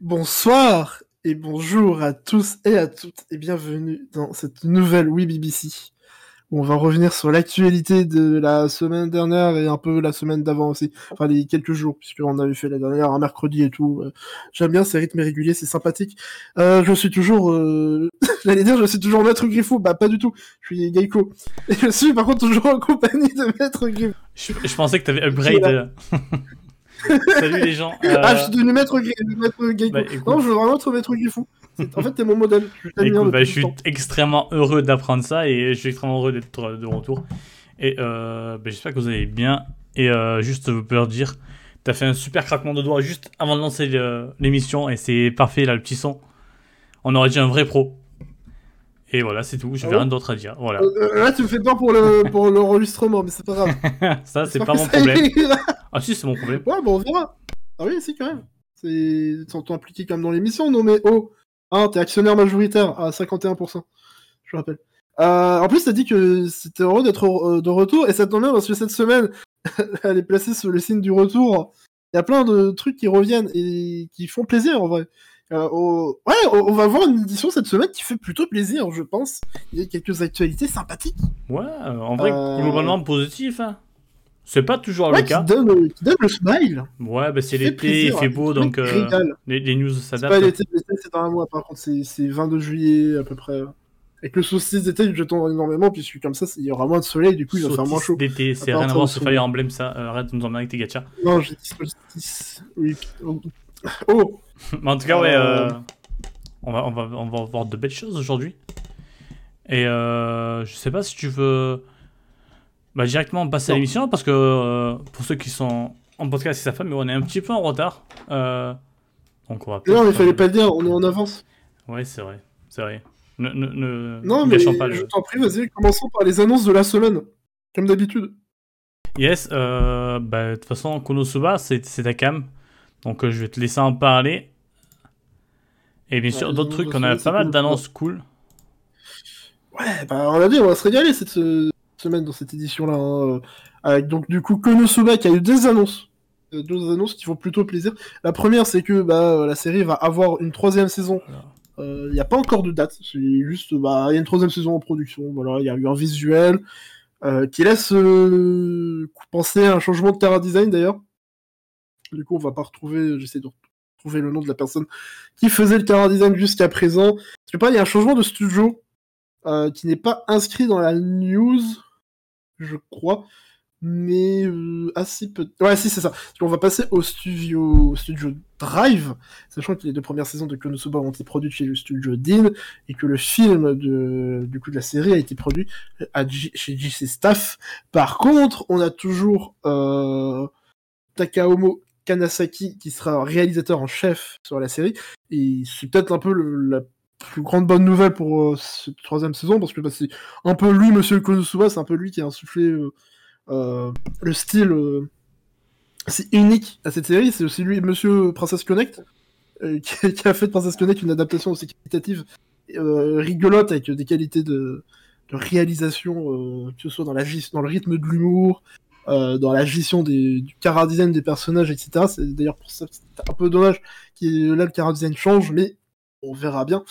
Bonsoir et bonjour à tous et à toutes et bienvenue dans cette nouvelle Oui BBC où on va revenir sur l'actualité de la semaine dernière et un peu la semaine d'avant aussi, enfin les quelques jours puisqu'on avait fait la dernière un mercredi et tout. Euh, J'aime bien ces rythmes réguliers, c'est sympathique. Euh, je suis toujours, euh... j'allais dire, je suis toujours Maître Griffo, bah pas du tout, je suis Geiko. Et je suis par contre toujours en compagnie de Maître Griffo. Je, je pensais que t'avais upgrade. Salut les gens. Euh... Ah, je suis devenu Maître, maître Geiko. Bah, non, je veux vraiment être Maître Griffo. En fait, t'es mon modèle. Je, Écoute, bah, je suis extrêmement heureux d'apprendre ça et je suis extrêmement heureux d'être de retour. Et euh, bah, j'espère que vous allez bien. Et euh, juste pouvez dire, t'as fait un super craquement de doigts juste avant de lancer l'émission et c'est parfait là le petit son. On aurait dit un vrai pro. Et voilà, c'est tout. Je n'ai ah rien d'autre à dire. Voilà. Euh, là, tu me fais peur pour le pour l'enregistrement, mais c'est pas grave. ça, c'est pas mon problème. Ah si, c'est mon problème. Ouais, bon, on verra. Ah oui, si quand même. C'est sont impliqués quand même dans l'émission, non mais oh. Ah, t'es actionnaire majoritaire à 51%, je rappelle. Euh, en plus, t'as dit que c'était heureux d'être euh, de retour, et ça tombe bien parce que cette semaine, elle est placée sur le signe du retour. Il y a plein de trucs qui reviennent et qui font plaisir en vrai. Euh, Ouais, on va voir une édition cette semaine qui fait plutôt plaisir, je pense. Il y a quelques actualités sympathiques. Ouais, en vrai, euh... globalement positif. Hein. C'est pas toujours ouais, le cas. Qui donne, qui donne le smile. Ouais, bah c'est l'été, il fait beau, donc euh, les, les, news s'adaptent. C'est pas l'été, c'est dans un mois, par contre, c'est 22 juillet à peu près. Avec le solstice d'été, je tombe énormément, puisque comme ça, il y aura moins de soleil, du coup, il va faire moins chaud. d'été, c'est rien à voir, ce Fire Emblem, ça. Euh, arrête de nous emmener avec tes gachas. Non, j'ai dit solstice. Oui. Oh Mais en tout cas, ouais, euh... on, va, on, va, on va voir de belles choses aujourd'hui. Et euh, je sais pas si tu veux bah, directement passer à l'émission parce que euh, pour ceux qui sont en podcast, c'est sa femme, mais on est un petit peu en retard. Euh, donc on va non, mais il fallait pas le dire, on est en avance. Ouais, c'est vrai, c'est vrai. Ne, ne, ne non, mais pas je t'en prie, vas-y, commençons par les annonces de la semaine, comme d'habitude. Yes, euh, bah, de toute façon, Konosuba, c'est ta cam. Donc je vais te laisser en parler. Et bien sûr, d'autres trucs, on a pas mal d'annonces cool. Ouais, bah on a dit, on va se régaler cette, semaine dans cette édition-là. Hein, avec donc du coup Konosuba qui a eu des annonces. Deux annonces qui font plutôt plaisir. La première, c'est que bah, la série va avoir une troisième saison. Il n'y a pas encore de date, c'est juste, bah, il y a une troisième saison en production. Voilà, il y a eu un visuel euh, qui laisse euh, penser à un changement de terra design d'ailleurs. Du coup, on va pas retrouver, j'essaie de retrouver le nom de la personne qui faisait le terra design jusqu'à présent. Je sais pas, il y a un changement de studio euh, qui n'est pas inscrit dans la news je crois. Mais euh, assez peu. Ouais, si, c'est ça. On va passer au studio, au studio Drive, sachant que les deux premières saisons de Konosuba ont été produites chez le studio Dean et que le film de, du coup, de la série a été produit à chez JC Staff. Par contre, on a toujours euh, Takaomo Kanasaki qui sera réalisateur en chef sur la série. Et c'est peut-être un peu le, la grande bonne nouvelle pour euh, cette troisième saison parce que bah, c'est un peu lui, Monsieur Konosuba, c'est un peu lui qui a insufflé euh, euh, le style c'est unique à cette série. C'est aussi lui, Monsieur Princess Connect, qui, a fait de Princess Connect une adaptation aussi qualitative, rigolote avec des qualités de, réalisation, que ce soit dans le rythme de l'humour, dans la gestion du cara design des personnages, etc. C'est d'ailleurs pour ça c'est un peu dommage que là le cara design change, mais on verra bien.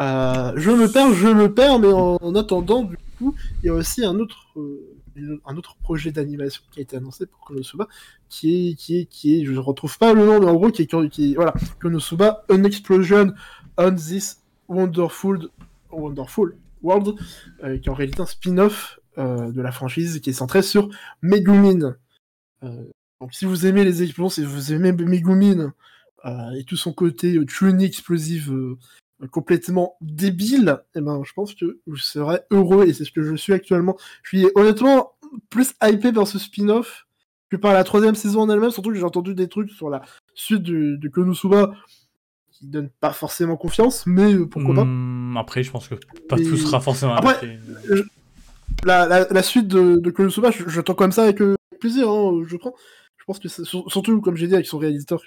Euh, je me perds, je me perds, mais en, en, attendant, du coup, il y a aussi un autre, euh, un autre projet d'animation qui a été annoncé pour Konosuba, qui est, qui est, qui est, je ne retrouve pas le nom, mais en gros, qui est, qui est voilà, Konosuba, An Explosion on This Wonderful, Wonderful World, euh, qui est en réalité un spin-off de la franchise qui est centré sur Megumin. Donc, si vous aimez les explosions, si vous aimez Megumin, et tout son côté euh, tuning explosive euh, complètement débile, et eh ben je pense que je serais heureux et c'est ce que je suis actuellement. Je suis honnêtement plus hypé par ce spin-off que par la troisième saison en elle-même, surtout que j'ai entendu des trucs sur la suite de, de Konosuba qui donnent pas forcément confiance, mais pourquoi pas. Mmh, après, je pense que pas et... tout sera forcément après. Je... La, la, la, suite de, de Konosuba, j'attends comme ça avec plaisir, hein, je prends. Je pense que surtout, comme j'ai dit, avec son réalisateur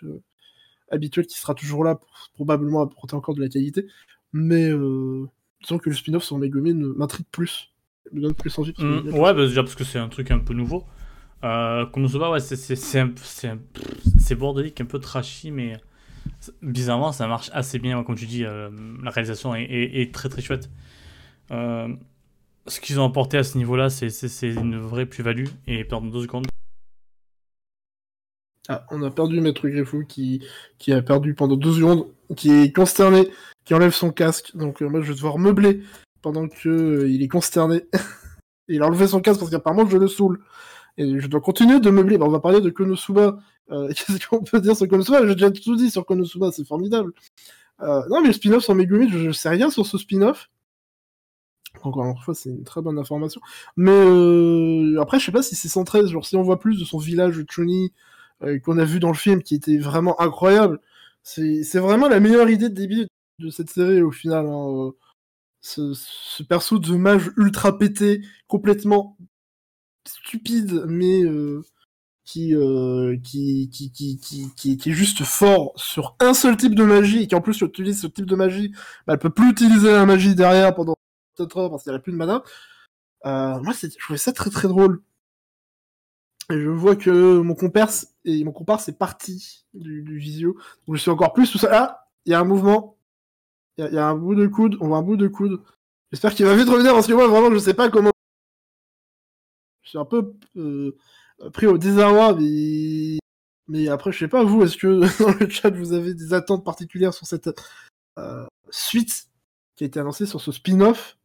habituel qui sera toujours là, pour, probablement apporter encore de la qualité. Mais euh, disons que le spin-off sur Megumin m'intrigue plus. Me donne plus envie. Mmh, ouais, bah, déjà parce que c'est un truc un peu nouveau. Euh, Konosuba, ouais, c'est bordélique, un peu trashy, mais bizarrement, ça marche assez bien. Comme tu dis, euh, la réalisation est, est- est très très chouette. Euh, ce qu'ils ont apporté à ce niveau-là, c'est- une vraie plus-value. Et pendant deux secondes, Ah, on a perdu Maître Griffou qui, a perdu pendant deux secondes, qui est consterné, qui enlève son casque. Donc euh, moi je vais devoir meubler pendant que euh, il est consterné. il a enlevé son casque parce qu'apparemment je le saoule. Et je dois continuer de meubler. Bah, on va parler de Konosuba. Euh, Qu'est-ce qu'on peut dire sur Konosuba? J'ai déjà tout dit sur Konosuba, c'est formidable. Non mais le spin-off sur Megumi, je, je sais rien sur ce spin-off. Encore une fois, c'est une très bonne information. Mais après, je sais pas si c'est centré, genre si on voit plus de son village Chuni qu'on a vu dans le film, qui était vraiment incroyable. C'est vraiment la meilleure idée de début de cette série au final. hein, euh. Ce, ce perso de mage ultra pété, complètement stupide, mais euh, qui, euh, qui, qui, qui, qui, qui, est juste fort sur un seul type de magie, et qui en plus utilise ce type de magie, bah, elle peut plus utiliser la magie derrière pendant 4 heures parce qu'il n'y a plus de mana. Euh, moi, je trouvais ça très très drôle. Et je vois que mon compère et mon compare c'est parti du, visio. Donc je suis encore plus tout ça. Ah, il y a un mouvement. Il y, a- il y a un bout de coude. On voit un bout de coude. J'espère qu'il va vite revenir parce que moi vraiment je sais pas comment. Je suis un peu euh, pris au désarroi, mais mais après je sais pas vous. Est-ce que dans le chat vous avez des attentes particulières sur cette euh, suite qui a été annoncée sur ce spin-off?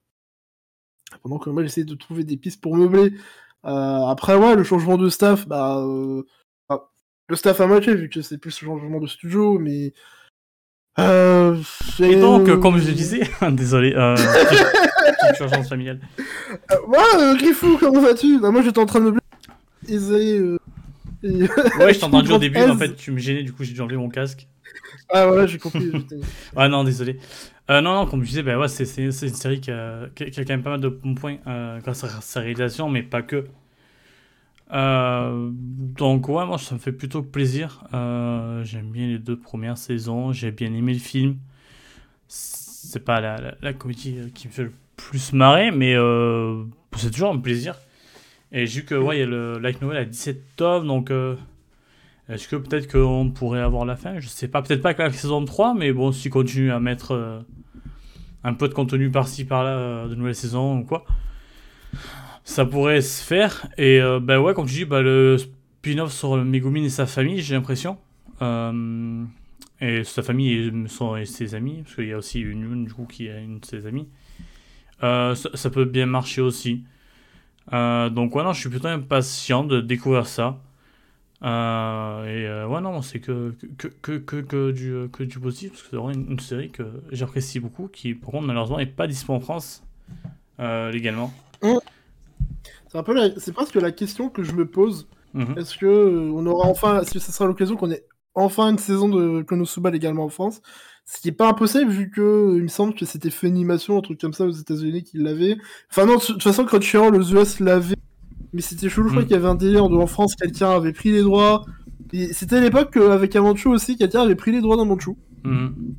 Pendant que moi j'essaie de trouver des pistes pour meubler. Euh, après, ouais, le changement de staff, bah. euh, le staff à moitié, vu que c'est plus le changement de studio, mais. Euh, Et donc, euh, comme je disais, désolé, euh, petite- urgence familiale. Euh, ouais, euh, Griffou, comment vas-tu? Bah, Moi j'étais en train de meubler. Désolé. Euh... et- Ouais, je t'ai entendu au début, en fait, tu me gênais, du coup, j'ai dû enlever mon casque. Ah, voilà, j'ai compris. j'étais- Ah non, désolé. Euh, non, non, comme je disais, ouais, c'est une série qui a, qui a- quand même pas mal de points euh, grâce à sa réalisation, mais pas que. Euh, donc ouais, moi ça me fait plutôt plaisir. J'aime bien les deux premières saisons, j'ai bien aimé le film. C'est pas la, la, comédie qui me fait le plus marrer, mais c'est toujours un plaisir. Et vu que ouais, y a le Light Novel à 17 tomes, donc est-ce que peut-être qu'on pourrait avoir la fin? Je sais pas, peut-être pas avec la saison 3, mais bon, s'ils continuent à mettre euh, un peu de contenu par-ci par-là euh, de nouvelles saisons ou quoi, ça pourrait se faire. Et euh, bah ouais, comme tu dis, bah, le spin-off sur Megumin et sa famille, j'ai l'impression. Et sa famille et, son- et ses amis, parce qu'il y a aussi une du coup, qui est une de ses amies. Ça, ça peut bien marcher aussi. Donc ouais, non, je suis plutôt impatient de découvrir ça. Euh, et euh, ouais, non, c'est que, que, que, que, que du, que du positif, parce que c'est vraiment une, une série que j'apprécie beaucoup, qui par contre malheureusement n'est pas disponible en France euh, légalement. C'est un peu la- c'est presque la question que je me pose. Mhm. Est-ce que on aura enfin, est-ce que ce sera l'occasion qu'on ait enfin une saison de Konosuba légalement en France? Ce qui est pas impossible vu que il me semble que c'était Funimation, un truc comme ça aux États-Unis qui l'avait. Enfin non, de toute façon Crunchyroll aux US l'avait, mais c'était chelou. Je crois Mm. qu'il y avait un délire de en France, quelqu'un avait pris les droits. C'était à l'époque euh, avec Amanchu aussi, quelqu'un avait pris les droits d'un Manchu, Mhm.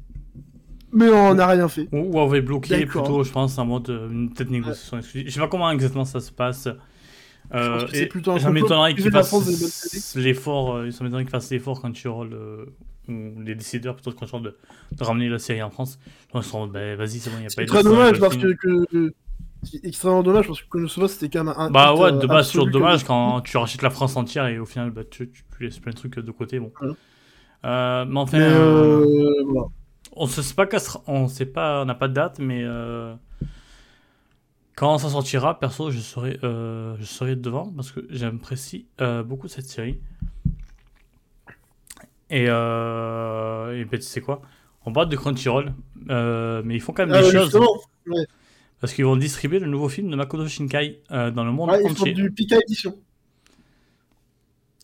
mais on n'a rien fait. Ou, on va bloquer D'accord. plutôt, je pense, en mode euh, une peut-être négociation exclusive. Je sais pas comment exactement ça se passe. Euh, que c'est plutôt un ça m'étonnerait qu'ils fassent l'effort, euh, ça m'étonnerait qu'ils fassent l'effort quand tu le ou les décideurs plutôt quand de, de ramener la série en France. Bah, vas-y, c'est bon, il n'y a pas C'est de très ça, dommage parce que, que... c'est extrêmement dommage parce que Konosuba c'était quand même un. Bah ouais, euh, de base, c'est toujours absolu dommage quand tu rachètes la France entière et au final, bah, tu, tu laisses plein de trucs de côté. Bon. Euh, mais enfin, euh, euh, voilà. on sait pas, on sait pas, on n'a pas de date, mais euh, quand ça sortira, perso, je serai, euh, je serai devant parce que j'apprécie euh, beaucoup cette série. Et, euh, et ben, tu sais quoi? On parle de Crunchyroll, euh, mais ils font quand même Ah, des ouais, choses justement, parce qu'ils vont distribuer le nouveau film de Makoto Shinkai euh, dans le monde ouais, ils font entier. du Pika Edition.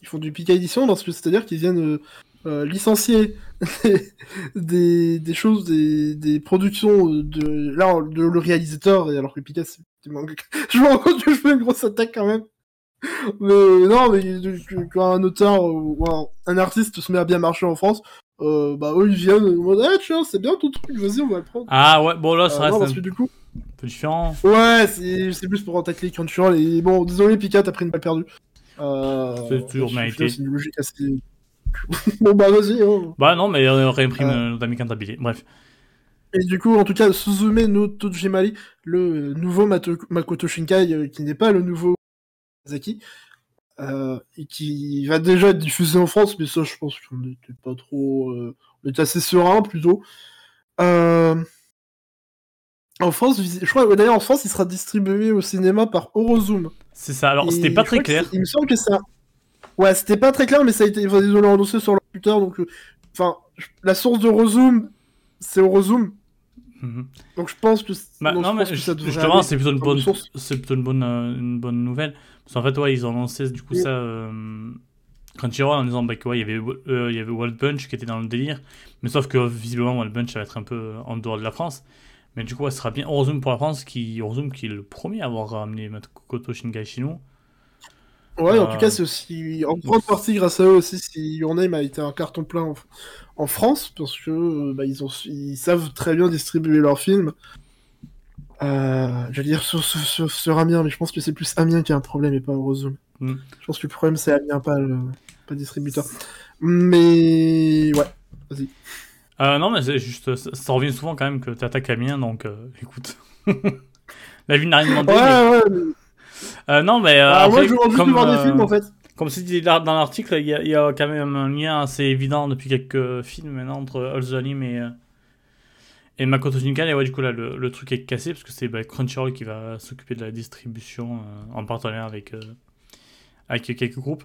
Ils font du Pika Edition c'est-à-dire qu'ils viennent euh, licencier des, des choses, des, des productions de là de le réalisateur et alors que Pika c'est. Je me rends compte que je fais une grosse attaque quand même. Mais non, mais quand un auteur ou un, un artiste se met à bien marcher en France, euh, bah eux ils viennent en mode ah tiens c'est bien ton truc, vas-y on va le prendre. Ah ouais, bon là, ça Euh, reste non, un parce que du coup, peu différent. Ouais, c'est c'est plus pour attaquer Crunchyroll. Et bon, désolé, Pika, t'as pris une balle perdue. Euh, C'est toujours mérité. C'est une logique assez. bon bah vas-y. Hein. Bah non, mais on réimprime euh... notre ami Cantabile. Bref. Et du coup, en tout cas, Suzume no Tojimari, le nouveau Makoto Shinkai, qui n'est pas le nouveau Zaki, euh, et qui va déjà être diffusé en France, mais ça, je pense qu'on n'était pas trop... Euh, on était assez serein, plutôt. Euh... En France, je crois d'ailleurs en France, il sera distribué au cinéma par Eurozoom. C'est ça. Alors, c'était pas très clair. Il me semble que ça. Ouais, c'était pas très clair, mais ça a été. Ils l'ont annoncé sur leur Twitter, donc. Enfin, la source d'Eurozoom, c'est Eurozoom. Mhm. Donc je pense que. Bah, non, mais justement, c'est plutôt une bonne. C'est plutôt une bonne, euh, une bonne nouvelle. Parce qu'en fait, ouais, ils ont annoncé du coup ça. Euh, Crunchyroll en disant bah, qu'il y avait il y avait Wild Bunch qui était dans le délire, mais sauf que visiblement Wild Bunch ça va être un peu en dehors de la France. Mais du coup, ça sera bien Orozum pour la France, qui, qui est le premier à avoir ramené Makoto Shingai chez nous. Ouais, en tout cas, c'est aussi en grande partie grâce à eux aussi si Your Name a été un carton plein en, France, parce que bah, ils, ont, ils savent très bien distribuer leurs films. Euh, je vais dire sur, sur, sur, Amiens, mais je pense que c'est plus Amiens qui a un problème et pas Orozum. Hmm. Je pense que le problème c'est Amiens, pas le, pas distributeur. Mais ouais, vas-y. Euh, non, mais c'est juste, ça, revient souvent quand même que tu attaques Amiens, donc euh, écoute. La vie n'a rien demandé. Ouais, ouais. Euh, non, mais. Euh, ah, moi, je veux comme, voir des films en fait. Comme c'est dit dans l'article, il y, y, a quand même un lien assez évident depuis quelques films maintenant entre All the Anime et, et Makoto Shinkai. Et ouais, du coup, là, le, le truc est cassé parce que c'est bah, Crunchyroll qui va s'occuper de la distribution en partenariat avec, avec quelques groupes.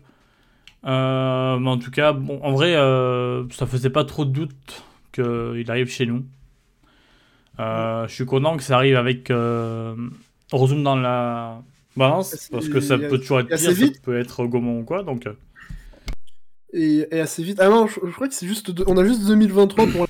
mais en tout cas, bon, en vrai, ça faisait pas trop de doute qu'il arrive chez nous. Euh, je suis content que ça arrive avec euh, Rezoom dans la balance, parce que ça peut toujours être pire, ça peut être Gaumont ou quoi, donc... Euh. Et, assez vite. Ah non, je, crois que c'est juste... On a juste 2023 pour...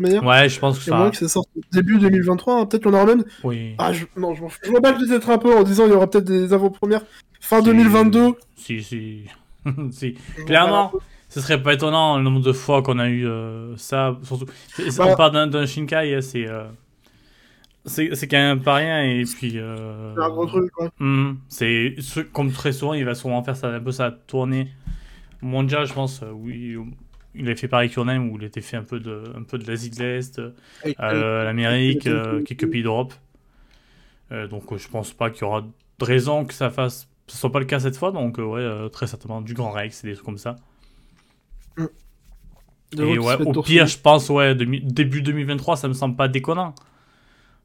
Manière. Ouais, je pense que ça. que ça sort début 2023, hein. peut-être qu'on aura même. Oui. Ah, je... non, je m'en peut-être un peu en disant il y aura peut-être des avant-premières fin 2022. Si, si. si. Clairement, ce serait pas étonnant le nombre de fois qu'on a eu euh, ça. Surtout, bah, on parle d'un Shinkai, hein, c'est euh, c'est quand même pas rien et puis. Euh, c'est un gros truc, quoi. C'est comme très souvent, il va souvent faire ça, un peu sa tournée mondiale, je pense. oui, il avait fait pareil Name où il était fait un peu de un peu de l'Asie de l'Est, l'Amérique, quelques pays d'Europe. donc je pense pas qu'il y aura de raison que ça fasse, ce soit pas le cas cette fois. Donc ouais, très certainement du Grand Rex, des trucs comme ça. Et ouais, au pire, je pense, ouais, début 2023, ça me semble pas déconnant.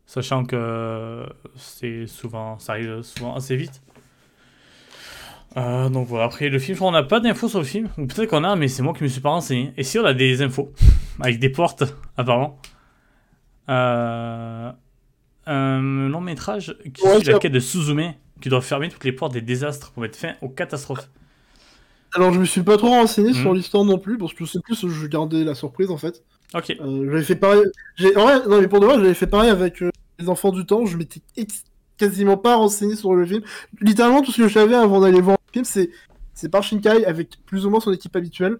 Sachant que c'est souvent, ça arrive souvent assez vite. Euh, donc voilà, après le film, on n'a pas d'infos sur le film, ou peut-être qu'on a, mais c'est moi qui me suis pas renseigné. Et si on a des infos, avec des portes, apparemment. Euh, un long métrage qui suit la quête de Suzume, qui doit fermer toutes les portes des désastres pour mettre fin aux catastrophes. Alors je me suis pas trop renseigné sur hmm. l'histoire non plus, parce que c'est plus je gardais la surprise en fait. Ok. Euh, j'avais fait pareil. En vrai, non mais pour de vrai, j'avais fait pareil avec euh, les enfants du temps. Je m'étais quasiment pas renseigné sur le film. Littéralement tout ce que je savais avant d'aller voir le film, c'est c'est par Shinkai avec plus ou moins son équipe habituelle.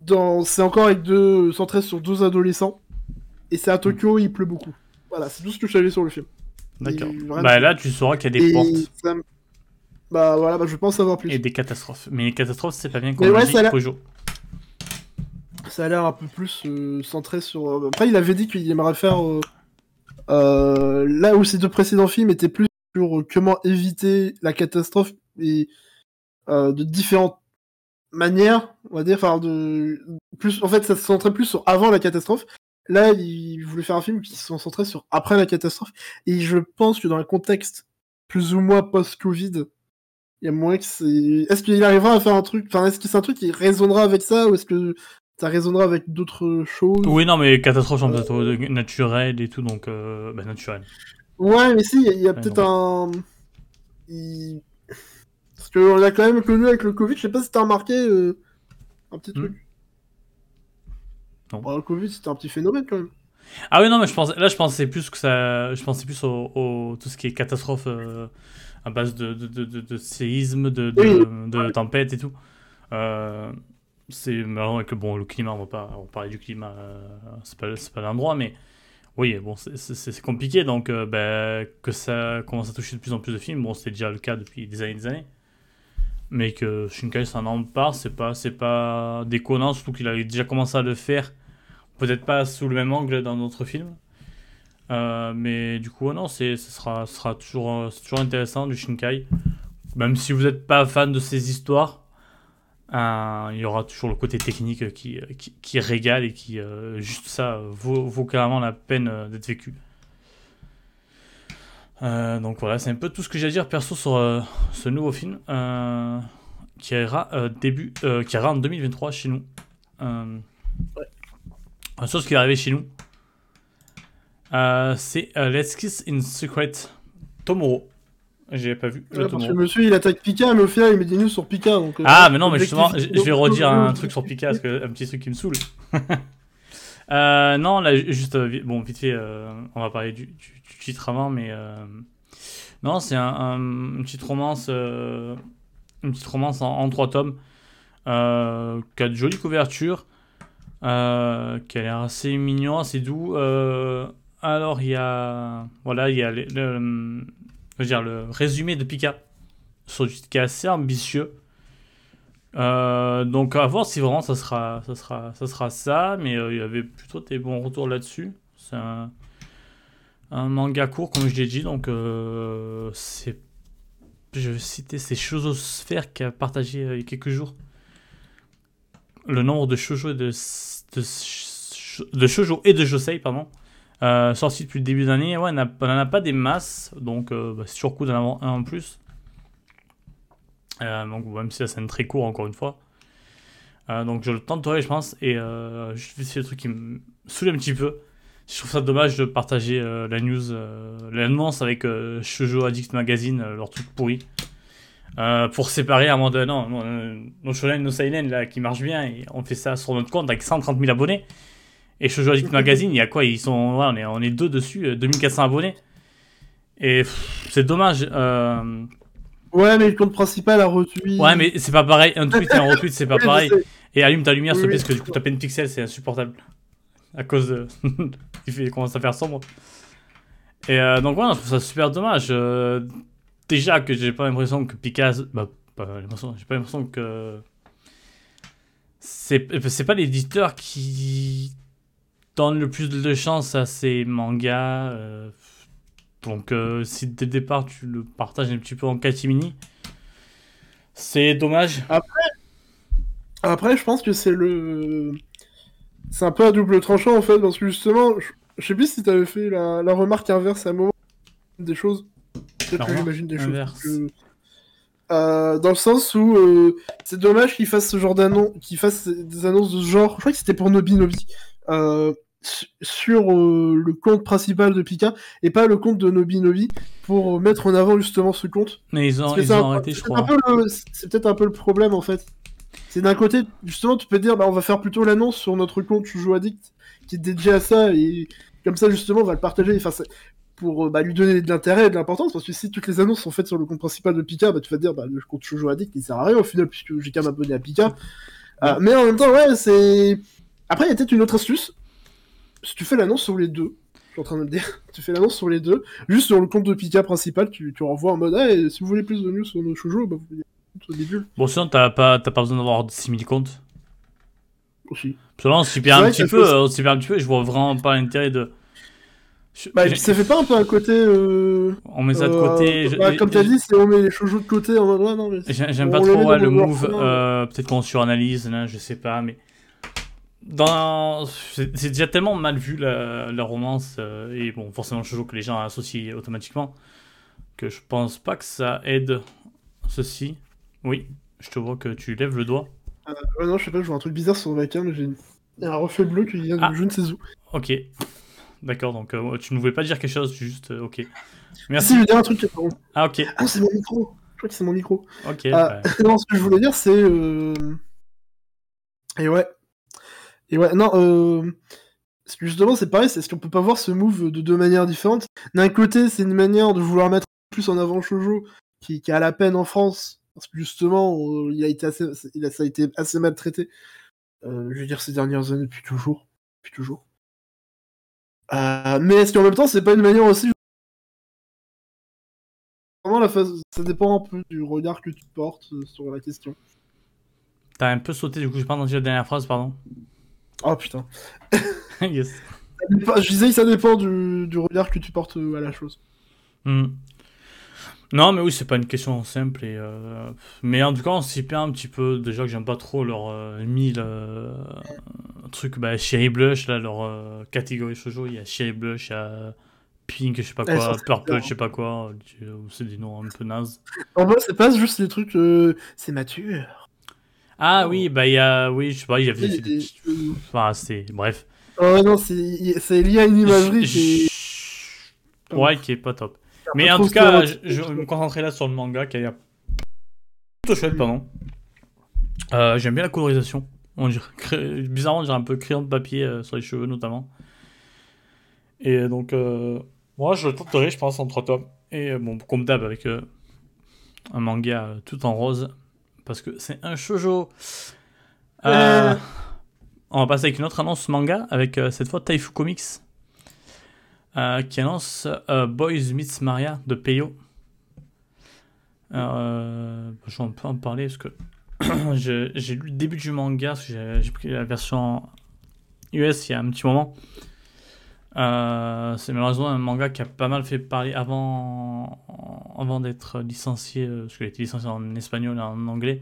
Dans... C'est encore avec deux centré sur deux adolescents. Et c'est à Tokyo, il pleut beaucoup. Voilà, c'est tout ce que je savais sur le film. D'accord. Bah là, tu sauras qu'il y a des portes. Bah voilà, bah, je pense savoir plus. Et des catastrophes. Mais les catastrophes, c'est pas bien qu'on ouais, ça Ça a l'air un peu plus euh, centré sur. Euh, après, il avait dit qu'il aimerait faire. Euh, là où ses deux précédents films étaient plus sur comment éviter la catastrophe et de différentes manières, on va dire. Enfin, de. Plus... En fait, ça se centrait plus sur avant la catastrophe. Là, il voulait faire un film qui se centrait sur après la catastrophe. Et je pense que dans le contexte plus ou moins post-Covid, il y a moins que c'est. Est-ce qu'il arrivera à faire un truc. Enfin, est-ce que c'est un truc qui résonnera avec ça ou est-ce que ça résonnera avec d'autres choses Oui, non, mais catastrophe euh... naturelle et tout, donc. Euh... Bah, naturel. Ouais, mais si, il y a, peut-être un. Il... Parce qu'on l'a quand même connu avec le Covid, je sais pas si t'as remarqué euh, un petit truc. Hmm. Non. le Covid, c'était un petit phénomène quand même. Ah oui, non, mais je pense, là, je pensais plus que ça. Je pensais plus au, tout ce qui est catastrophe. Euh, à base de, de, de, de séismes, de, de, tempêtes et tout. Euh, c'est marrant le, bon, le climat, on va pas on va parler du climat, euh, c'est pas, pas l'endroit, mais oui, bon, c'est compliqué, donc euh, ben, que ça commence à toucher de plus en plus de films, bon, c'est déjà le cas depuis des années des années. mais que Shinkai s'en empare, c'est pas, pas déconnant, surtout qu'il avait déjà commencé à le faire, peut-être pas sous le même angle dans d'autres films. Euh, mais du coup, non, c'est, ce sera, sera toujours, euh, toujours intéressant du Shinkai. Même si vous n'êtes pas fan de ces histoires, euh, il y aura toujours le côté technique qui, qui, qui régale et qui, juste ça, vaut, vaut, carrément la peine d'être vécu. donc voilà, c'est un peu tout ce que j'ai à dire perso sur ce nouveau film qui ira début, qui en 2023 chez nous. Ouais. Chose qui est arrivée chez nous, euh, c'est euh, Let's Kiss in Secret Tomorrow. J'ai pas vu. parce que monsieur il attaque Pika, mais au final il met des news sur Pika. Donc, euh, ah, mais non, mais justement, je vais redire un truc sur Pika, parce que un petit truc qui me saoule. non, là, juste, bon, vite fait, on va parler du, du, titre avant, mais. non, c'est un, une petite romance, une petite romance en, trois tomes, qui a de jolies couvertures, qui a l'air assez mignon, assez doux. Alors, il y a, voilà, il y a le, je veux dire, le résumé de Pika, qui est assez ambitieux. Euh, donc, à voir si vraiment ça sera ça, sera, ça, sera ça mais euh, il y avait plutôt des bons retours là-dessus. C'est un, manga court, comme je l'ai dit, donc euh, c'est. Je vais citer, c'est Shoujo-Sphère qui a partagé il y a quelques jours le nombre de shoujo et de, de, de shoujo et de josei, pardon, euh, sorti depuis le début d'année, ouais, on n'en a pas des masses, donc euh, bah, c'est toujours cool d'en avoir un en plus. Euh, donc même si c'est un très court encore une fois. donc je le tenterai je pense et c'est le truc qui me saoule un petit peu. Je trouve ça dommage de partager la news, l'annonce avec Shoujo Addict Magazine, leur truc pourri. pour séparer à un moment donné, non, nos shonen, nos seinen là qui marchent bien et on fait ça sur notre compte avec 130 000 abonnés. Et Shoujo Addict Magazine, il y a quoi Ils sont, on est, on est deux dessus, 2400 euh, abonnés. Et c'est dommage. Euh... Ouais, mais le compte principal a retweet. Ouais, mais c'est pas pareil. Un tweet et un retweet, c'est pas pareil. Et allume ta lumière, s'il te plaît, parce que du coup, ta peine pixel, c'est insupportable. À cause de. il fait, commence à faire sombre. Et euh, donc, voilà, je trouve ça super dommage. Euh, déjà que j'ai pas l'impression que Picasso. Bah, pas l'impression. J'ai pas l'impression que. C'est pas l'éditeur qui donne le plus de chance à ces mangas. Euh, donc, euh, si dès le départ tu le partages un petit peu en catimini, c'est dommage. Après, après, je pense que c'est le. C'est un peu à double tranchant en fait, parce que justement, je, sais plus si tu avais fait la, remarque inverse à un moment des choses. Peut-être que j'imagine des choses. Euh, dans le sens où c'est dommage qu'ils fassent ce genre d'annonce, qu'ils fassent des annonces de ce genre. Je crois que c'était pour Nobi Nobi. Euh, sur euh, le compte principal de Pika et pas le compte de Nobi Nobi pour mettre en avant justement ce compte. Mais ils ont, arrêté, je crois. C'est peut-être un peu le problème en fait. C'est d'un côté, justement, tu peux dire, bah, on va faire plutôt l'annonce sur notre compte Choujo Addict qui est dédié à ça et comme ça, justement, on va le partager enfin, pour euh, bah, lui donner de l'intérêt et de l'importance parce que si toutes les annonces sont faites sur le compte principal de Pika, bah, tu vas te dire, bah, le compte Choujo Addict il sert à rien au final puisque j'ai qu'à m'abonner à Pika. Euh, mais en même temps, ouais, c'est. Après, il y a peut-être une autre astuce si tu fais l'annonce sur les deux, je suis en train de le dire, tu fais l'annonce sur les deux, juste sur le compte de Pika principal, tu, tu renvoies en mode ah, si vous voulez plus de news sur nos shoujo, bah vous pouvez Bon, sinon, t'as pas, pas besoin d'avoir 6000 comptes. Aussi. Parce que là, on s'y perd un petit peu, on s'y perd un petit peu, je vois vraiment pas l'intérêt de. Bah, ça fait pas un peu un côté. Euh... On met ça de côté. Euh, bah, comme t'as dit, c'est on met les shoujo de côté en ouais, non, mais. J'aime pas trop ouais, le move, euh, peut-être qu'on suranalyse, là, je sais pas, mais dans c'est déjà tellement mal vu la, la romance euh, et bon forcément je joue que les gens associent automatiquement que je pense pas que ça aide ceci. Oui je te vois que tu lèves le doigt. Euh, non je sais pas je vois un truc bizarre sur ma cam j'ai un reflet bleu qui vient de ah. je ne sais où. Ok. D'accord donc euh, tu ne voulais pas dire quelque chose juste ok. Merci. Si je veux dire un truc ah ok. Ah c'est mon micro. Je crois que c'est mon micro. Ok non ce que je voulais dire c'est et ouais et ouais, non, euh... justement, c'est pareil, c'est ce qu'on peut pas voir ce move de deux manières différentes? D'un côté, c'est une manière de vouloir mettre plus en avant Shoujo, qui, a la peine en France, parce que justement, il a été assez, il a, ça a été assez maltraité, euh, je veux dire, ces dernières années, depuis toujours. Toujours. Euh, mais est-ce qu'en même temps, c'est pas une manière aussi vraiment la phase. Ça dépend un peu du regard que tu portes euh, sur la question. T'as un peu sauté, du coup, j'ai pas entendu la dernière phrase, pardon. Oh putain. yes. Je disais que ça dépend du, du regard que tu portes à la chose. Hmm. Non, mais oui, c'est pas une question simple. Et, euh, Mais en tout cas, on s'y perd un petit peu. Déjà que j'aime pas trop leur euh, 1000 euh, trucs. Bah, Cherry Blush, là, leur euh, catégorie shoujo. Il y a Cherry Blush, il y a Pink, je sais pas quoi, Purple, bien. je sais pas quoi. C'est des noms un peu nazes. En vrai, c'est pas juste des trucs. euh, C'est mature. Ah oui, bah, il y a. Oui, je sais pas, il y avait. Des- Enfin, c'est. Bref. Oh non, c'est lié à une imagerie qui est. Ouais, qui est pas top. Mais en tout cas, je, je vais me concentrer là sur le manga qui l'air plutôt chouette, pardon. Euh, J'aime bien la colorisation. On dirait, cré- bizarrement, on dirait un peu crayon de papier euh, sur les cheveux notamment. Et donc, euh, moi je le tenterai, je pense, en trois tomes. Et bon, comme d'hab, avec un manga tout en rose. Parce que c'est un shoujo. Euh, Ouais. On va passer avec une autre annonce manga, avec euh, cette fois Taifu Comics, euh, qui annonce euh, Boys Meets Maria de Peyo. Euh, je vais un peu en parler parce que j'ai lu le début du manga, parce que j'ai j'ai pris la version US il y a un petit moment. Euh, c'est malheureusement un manga qui a pas mal fait parler avant, avant d'être licencié, euh, parce qu'il a été licencié en espagnol et en anglais.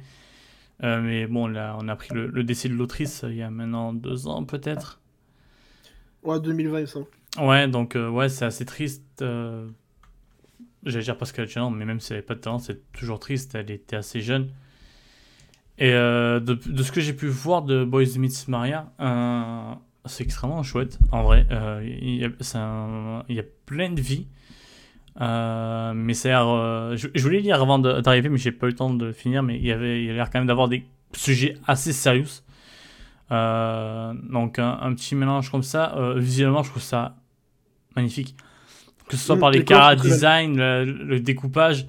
Euh, mais bon, là, on a pris le, le décès de l'autrice il y a maintenant deux ans peut-être. Ouais, 2020, ça. Ouais, donc euh, ouais, c'est assez triste. J'allais dire parce qu'elle talent, mais même si elle n'avait pas de talent, c'est toujours triste. Elle était assez jeune. Et de, de ce que j'ai pu voir de Boys Meets Maria, c'est extrêmement chouette, en vrai. Euh, Il y, a- c'est un- il y a plein de vie. Euh, mais ça a l'air, euh, je, je voulais lire avant d'arriver, mais j'ai pas eu le temps de finir. Mais il y avait, il y a l'air quand même d'avoir des sujets assez sérieux. Euh, donc un, un petit mélange comme ça, visuellement, je trouve ça magnifique. Que ce soit par les cara design, le, le découpage,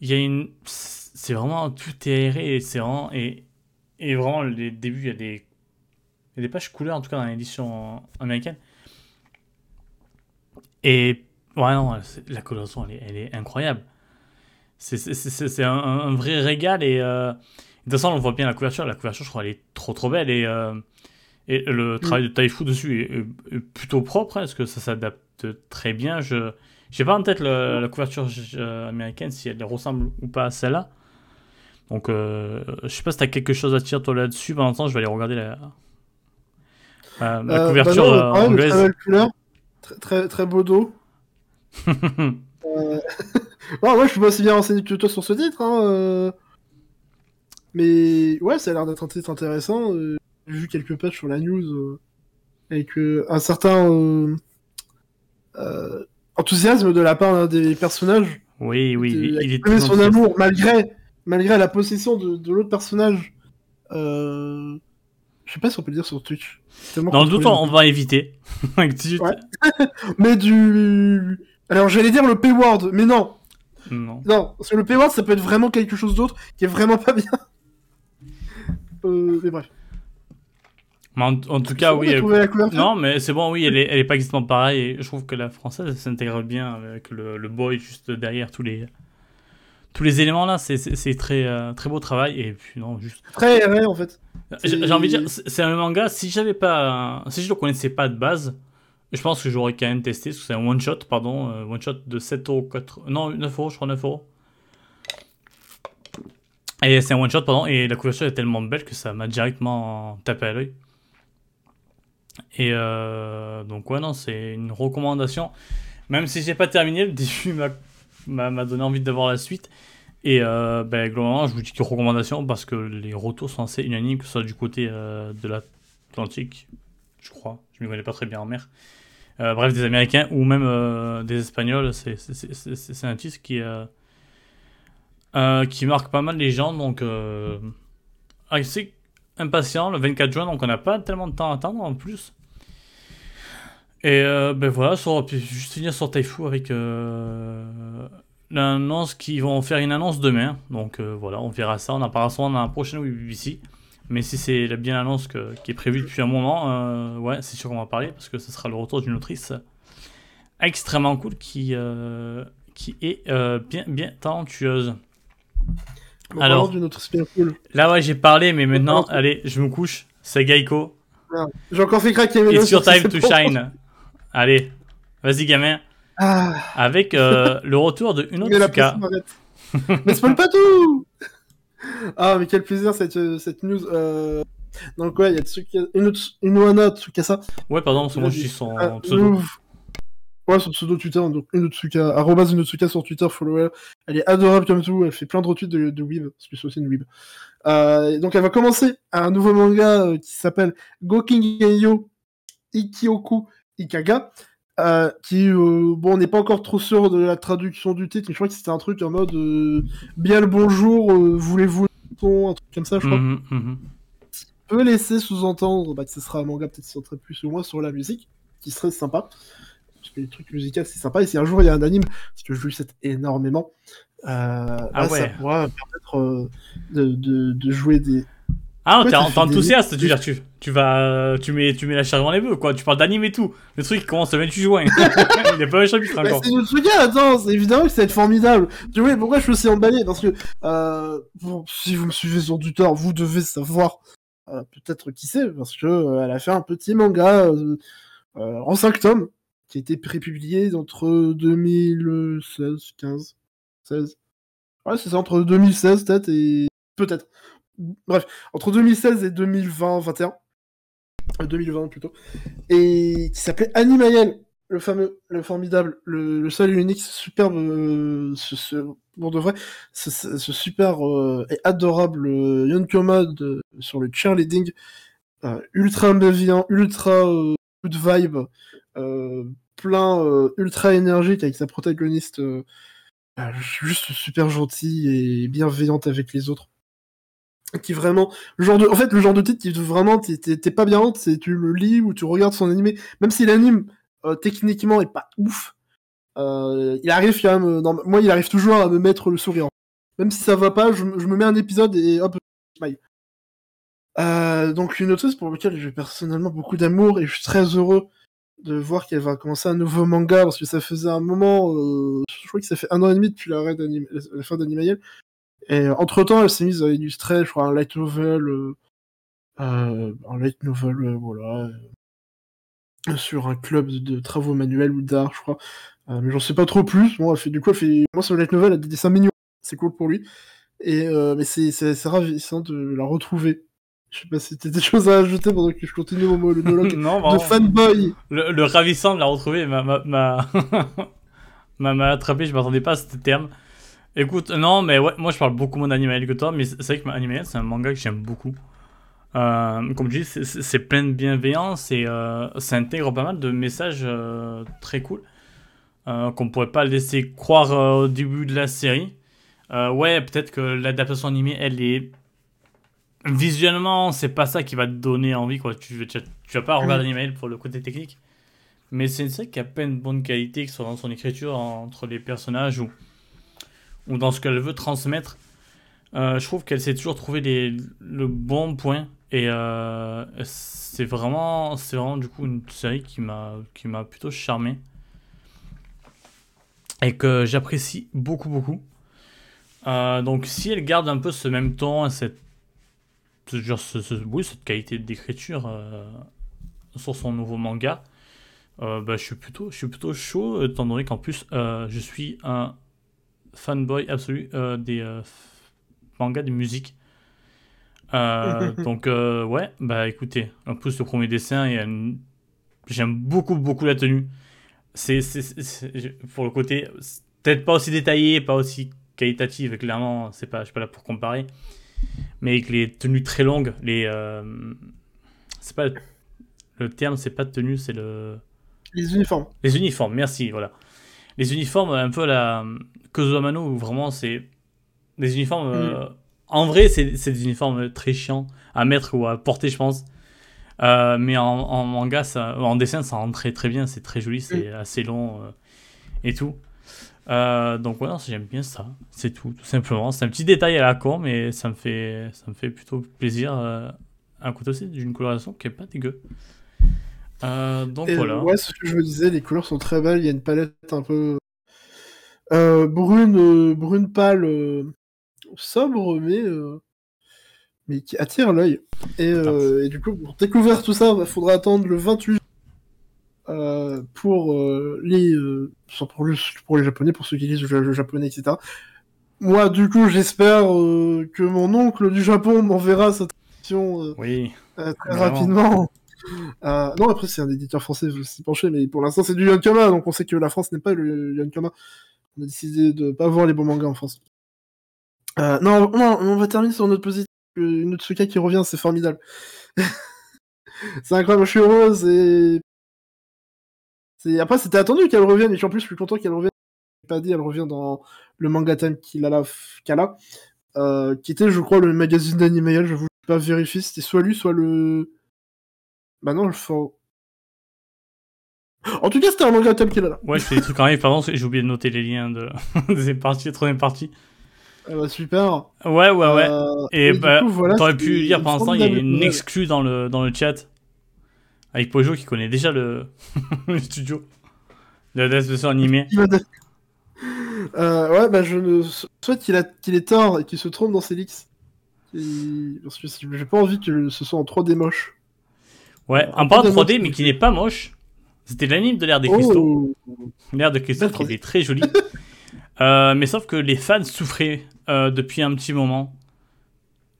il y a une, c'est vraiment tout est aéré et c'est vraiment et, et vraiment les débuts, il y a des, il y a des pages couleurs en tout cas dans l'édition américaine. Et ouais non, la coloration elle est, elle est incroyable. C'est un, un vrai régal et euh, de toute façon on voit bien la couverture. La couverture je crois elle est trop trop belle et euh, et le travail de Taifu dessus est, est- est plutôt propre hein, parce que ça s'adapte très bien. Je j'ai pas en tête le- la couverture américaine si elle ressemble ou pas à celle-là. Donc euh, je sais pas si t'as quelque chose à dire toi là-dessus. Pendant ce temps je vais aller regarder la, la, la Euh, couverture bah non, euh, anglaise. Très belle couleur. Très, très, très beau dos. Euh, bon, moi, je suis pas aussi bien renseigné que toi sur ce titre. Hein, euh, Mais ouais, ça a l'air d'être un titre intéressant. euh, J'ai vu quelques pages sur la news euh, avec euh, un certain euh, euh, enthousiasme de la part d'un des personnages. oui oui il, de il est exprimer très son amour malgré, malgré la possession de, de l'autre personnage. Euh... Je sais pas si on peut le dire sur Twitch. Dans le doute, on va éviter. Mais du. Alors j'allais dire le Payword, mais non, Non. non, parce que le Payword ça peut être vraiment quelque chose d'autre qui est vraiment pas bien. Euh, mais bref. Mais en, en tout cas, oui. elle- couverture Non, mais c'est bon, oui, elle est, elle est pas exactement pareille. Je trouve que la française s'intègre bien avec le, le boy juste derrière tous les, tous les éléments là. C'est- très, euh, très beau travail. Et puis, non, juste. Très aéré en fait. J'ai envie de dire, c'est un manga. Si j'avais pas. Si je le connaissais pas de base, je pense que j'aurais quand même testé. Parce que c'est un one shot, pardon. euh, one shot de 7 euros. 4... Non, 9 euros, je crois, 9 euros. Et c'est un one shot, pardon. Et la couverture est tellement belle que ça m'a directement tapé à l'œil. Et euh, donc, ouais, non, c'est une recommandation. Même si j'ai pas terminé, le début m'a donné envie d'avoir la suite. Et euh, ben, globalement, je vous dis que recommandation parce que les retours sont assez unanimes, que ce soit du côté euh, de l'Atlantique, je crois. Je m'y connais pas très bien en mer. Euh, bref, des Américains ou même des Espagnols, c'est un titre qui, marque pas mal les gens. Donc, assez impatient, le 24 juin, donc on n'a pas tellement de temps à attendre en plus. Et ben voilà, sur, juste finir sur Taifu avec l'annonce qu'ils vont faire une annonce demain. Donc euh, voilà, on verra ça. On en parlera dans la prochaine BBC. Mais si c'est la- bien l'annonce qui est prévue depuis un moment, euh, ouais, c'est sûr qu'on va parler parce que ce sera le retour d'une autrice extrêmement cool qui, euh, qui est bien, bien talentueuse. Bon, Alors. d'une autre super cool. Là, ouais, j'ai parlé, mais maintenant, allez, je me couche. C'est Geico. J'ai encore fait craquer mes It's your sur time to shine. Allez, vas-y, gamin. Ah, Avec euh, le retour de mais Unotsuka. pression m'arrête. mais spoil pas tout Ah, mais quel plaisir cette, euh, cette news. Euh... Donc, ouais, il y a Tsuka... Inots- Inohana Tsukasa. Ouais, pardon, parce que moi, je suis son Ah, pseudo. ouf. Ouais, son pseudo Twitter, donc Inotsuka, arrobas Inotsuka sur Twitter, follow elle. Elle est adorable comme tout, elle fait plein de retweets de, de Weeb, parce que c'est aussi une Weeb. Euh, donc elle va commencer un nouveau manga euh, qui s'appelle Gokingenyo Ikioku Ikaga, euh, qui, euh, bon, on n'est pas encore trop sûr de la traduction du titre, mais je crois que c'était un truc en mode euh, bien le bonjour, voulez-vous un truc comme ça, je crois Mhm, mhm. peut laisser sous-entendre bah, que ce sera un manga peut-être centré plus ou moins sur la musique, qui serait sympa. Parce que les trucs musicaux, c'est sympa. Et si un jour il y a un anime, parce que je lui souhaite énormément, Ah bah, ça ouais. pourra permettre de, de, de jouer des. Ah non, t'es enthousiaste, tu veux dire, tu, tu vas, tu mets, tu mets la charge dans les bœufs, quoi. Tu parles d'anime et tout. Le truc commence le 28 juin. Il n'est pas un chapitre Bah, encore. c'est Notsuka, attends, c'est évidemment que ça va être formidable. Tu vois, pourquoi je suis aussi emballé? Parce que euh, bon, si vous me suivez sur Twitter, vous devez savoir euh, peut-être qui c'est, parce que euh, elle a fait un petit manga en 5 tomes qui a été prépublié entre 2016, 15, 16. Ouais, c'est ça, entre 2016 peut-être et peut-être. Bref, entre 2016 et 2020, 21. Euh, 2020 plutôt. Et qui s'appelait Animael le fameux, le formidable, le, le seul et unique, ce superbe, euh, ce, de vrai, ce, super euh, et adorable euh, Yonkoma de- sur le cheerleading, euh, ultra bienveillant, ultra euh, good vibe, euh, plein, euh, ultra énergique avec sa protagoniste euh, euh, juste super gentille et bienveillante avec les autres. Qui vraiment, le genre de, en fait, le genre de titre qui vraiment, t'es- pas bien, c'est tu le lis ou tu regardes son animé, même si l'anime euh, techniquement est pas ouf, euh, il arrive quand même, euh, moi il arrive toujours à me mettre le sourire. Même si ça va pas, je, me mets un épisode et hop. Euh, donc une autrice pour laquelle j'ai personnellement beaucoup d'amour et je suis très heureux de voir qu'elle va commencer un nouveau manga parce que ça faisait un moment, je crois que ça fait un an et demi depuis d'Anim- la fin d'Animael. Et entre temps, elle s'est mise à illustrer, je crois, un light novel, euh, euh, un light novel, euh, voilà, euh, sur un club de, de travaux manuels ou d'art, je crois. Euh, mais j'en sais pas trop plus. Bon, elle fait, du coup, elle fait, moi, sur le light novel, elle a des dessins mignons. C'est cool pour lui. Et, euh, mais c'est, c'est, c'est ravissant de la retrouver. Je sais pas si t'as des choses à ajouter pendant que je continue mon monologue non, de vraiment. fanboy. Le, le ravissant de la retrouver m'a m'a- m'a m'a- m'a attrapé, je m'attendais pas à ce terme. Écoute, non, mais ouais, moi je parle beaucoup moins d'Animael que toi, mais c'est vrai que Animael c'est un manga que j'aime beaucoup. Euh, comme je dis, c'est- plein de bienveillance et euh, ça intègre pas mal de messages euh, très cool euh, qu'on pourrait pas laisser croire au début de la série. Ouais, peut-être que l'adaptation animée, elle est visuellement, c'est pas ça qui va te donner envie quoi. Tu, tu, tu vas pas regarder Animael pour le côté technique. Mais c'est une série qui a plein de bonnes qualités, que ce soit dans son écriture, entre les personnages ou, ou dans ce qu'elle veut transmettre. Euh, je trouve qu'elle sait toujours trouver les, le bon point. Et euh, c'est vraiment, vraiment du coup une série qui m'a, qui m'a plutôt charmé. Et que j'apprécie beaucoup, beaucoup. Euh, donc si elle garde un peu ce même ton, et cette, genre, ce- oui, cette qualité d'écriture sur son nouveau manga, bah, je, suis plutôt, je suis plutôt chaud, étant donné qu'en plus, je suis un fanboy absolu euh, des euh, mangas de musique. Euh, donc, ouais, bah écoutez, en plus, le premier dessin, une- j'aime beaucoup, beaucoup la tenue. C'est, pour le côté, peut-être pas aussi détaillé, pas aussi qualitative, clairement, c'est pas, je suis pas là pour comparer. Mais avec les tenues très longues, les. c'est pas. Le terme, c'est pas tenue, c'est le. Les uniformes. Les uniformes, merci, voilà. Les uniformes, un peu la Kozomano, où vraiment c'est des uniformes. euh, en vrai, c'est c'est des uniformes très chiants à mettre ou à porter, je pense. Euh, mais en, en manga, ça, en dessin, ça rend très très bien, c'est très joli, c'est assez long euh, et tout. Donc voilà, j'aime bien ça, c'est tout, tout simplement. C'est un petit détail à la con, mais ça me fait, ça me fait plutôt plaisir. À côté aussi d'une coloration qui est pas dégueu. Euh, donc Et, voilà. Ouais, ce que je me disais, les couleurs sont très belles, il y a une palette un peu euh, brune, euh, brune pâle, sobre, mais, mais qui attire l'œil. Et, et du coup, pour découvrir tout ça, il faudra attendre le 28 euh, pour euh, les euh, pour, le- pour les japonais, pour ceux qui lisent le, le japonais, etc. Moi, du coup, j'espère que mon oncle du Japon m'enverra cette Oui. euh, très rapidement. Euh, non, après, c'est un éditeur français, je suis penché, mais pour l'instant, c'est du Yonkama, donc on sait que la France n'est pas le Yonkama. On a décidé de pas voir les bons mangas en France. Euh, non, on va terminer sur notre positif. Une Utsuka qui revient, c'est formidable. c'est incroyable, je suis heureux, c'est... c'est... Après, c'était attendu qu'elle revienne, et je suis en plus, suis content qu'elle revienne. Pas dit, elle revient dans le manga time qu'il a là, qu'elle a, euh, qui était, je crois, le magazine d'Animail, je vous pas vérifier, c'était soit lui, soit le... Bah non, le faux. En tout cas, c'était un manga time qu'il a là. Ouais, je fais des trucs en live, pardon, j'ai oublié de noter les liens de des parties, la troisième partie. Ah bah, super. Ouais, ouais, ouais. Euh, Et, du bah, coup, voilà, t'aurais c'est pu lire ce temps, il y a une exclue dans le, dans le chat. Avec Pojo qui connaît déjà le, le studio. De va de- Euh, ouais, bah je ne souhaite qu'il a... qu'il ait tort et qu'il se trompe dans ses leaks. Et- Parce que j'ai pas envie que ce soit en 3D moche. Ouais, Un parlant de peu 3D, de- mais qui n'est pas moche. C'était l'anime de l'ère des cristaux. Oh L'air de Christophe qui était très joli. Euh, mais sauf que les fans souffraient euh, depuis un petit moment.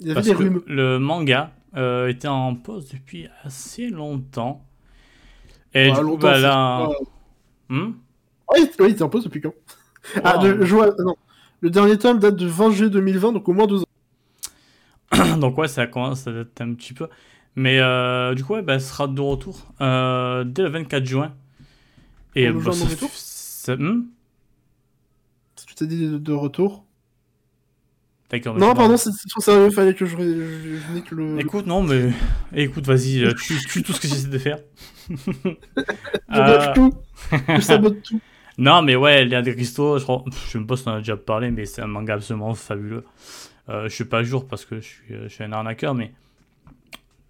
Il y avait Parce des que rhumes. le manga euh, était en pause depuis assez longtemps. Et Ouais, du coup, bah là. Hmm? Il- ouais, il était en pause depuis quand? Ah, Ouais. de, je vois- non. Le dernier tome date de 20 juillet 2020, donc au moins deux ans. Donc ouais, ça commence à dater un petit peu. Mais euh, du coup, ouais, bah, elle sera de retour euh, dès le 24 juin. Et le bah, de ça- retour ça- hmm? Tu t'es dit de, de retour? D'accord. Non, pardon, c'est trop sérieux, fallait que je, je, que le. Écoute, non, mais écoute, vas-y, euh, tue, tue tout ce que j'essaie de faire. Je tout. Je sabote tout. Non, mais ouais, Léa des Cristaux, je crois, je sais même pas si on en a déjà parlé, mais c'est un manga absolument fabuleux. Euh, je suis pas à jour parce que je suis, je suis un arnaqueur, mais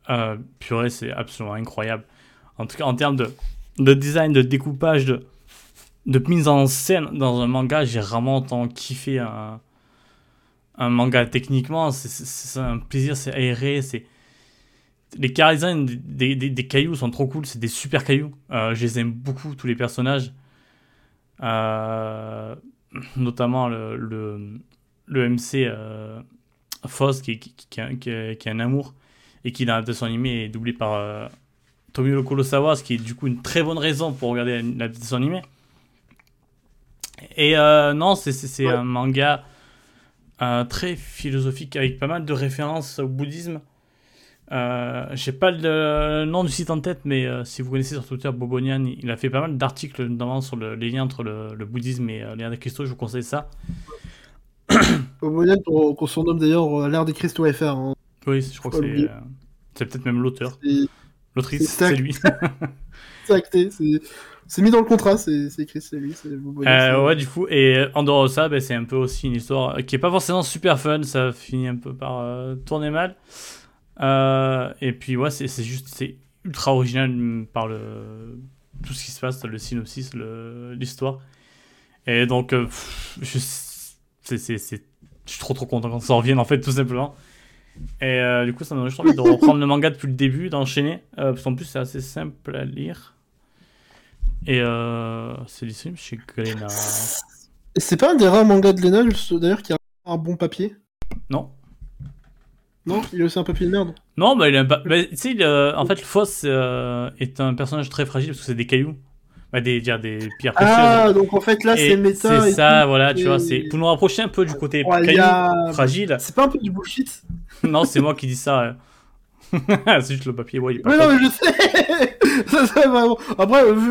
euh, purée, c'est absolument incroyable. En tout cas, en termes de, de design, de découpage, de, mise en scène dans un manga, j'ai vraiment tant kiffé un, manga techniquement. C'est- un plaisir, c'est aéré, c'est. Les design des, cailloux sont trop cool, c'est des super cailloux. Euh, je les aime beaucoup, tous les personnages. Euh, notamment le, le, MC euh, Foz qui, a un amour et qui dans l'adaptation animée est doublé par euh, Tomio Kurosawa, ce qui est du coup une très bonne raison pour regarder l'adaptation animée. Et euh, non, c'est Ouais. un manga euh, très philosophique avec pas mal de références au bouddhisme. Euh, J'ai pas le nom du site en tête, mais euh, si vous connaissez sur Twitter Bobonian, il a fait pas mal d'articles, notamment sur le- les liens entre le, le bouddhisme et les liens des cristaux. Je vous conseille ça. Obonian, qu'on qu'on surnomme d'ailleurs l'ère des cristaux FR. hein. Oui, je crois que c'est euh, c'est peut-être même l'auteur. L'autrice, c'est lui. c'est acté, c'est mis dans le contrat, c'est écrit, c'est lui, Euh, ouais, du coup, et en dehors de ça, c'est un peu aussi une histoire qui est pas forcément super fun. Ça finit un peu par euh, tourner mal. Euh, et puis, ouais, c'est juste, c'est ultra original mm, par le tout ce qui se passe, le synopsis, l'histoire. Et donc, pff, je suis trop trop content quand ça revienne, en fait, tout simplement. Et euh, du coup, ça m'a juste envie de reprendre le manga depuis le début, d'enchaîner. Euh, parce qu'en plus, c'est assez simple à lire. Et euh, c'est disponible chez Glénat. Et c'est pas un des rares mangas de Lena, juste d'ailleurs, qui a un bon papier? Non Non Il a aussi un papier de merde. Non, bah, il a pas. bah, tu sais, il, euh, en fait, le Foss est un personnage très fragile parce que c'est des cailloux. Bah, des, dire, des pierres précieuses. Ah, donc en fait là, c'est méta. C'est ça, tout. voilà, tu vois. C'est pour nous rapprocher un peu du côté Ouais, il y caillou, a- fragile. C'est pas un peu du bullshit? non, c'est moi qui dis ça. c'est juste le papier, ouais, il est pas Mais non, mais je sais Ça serait vraiment. Après, euh, vu.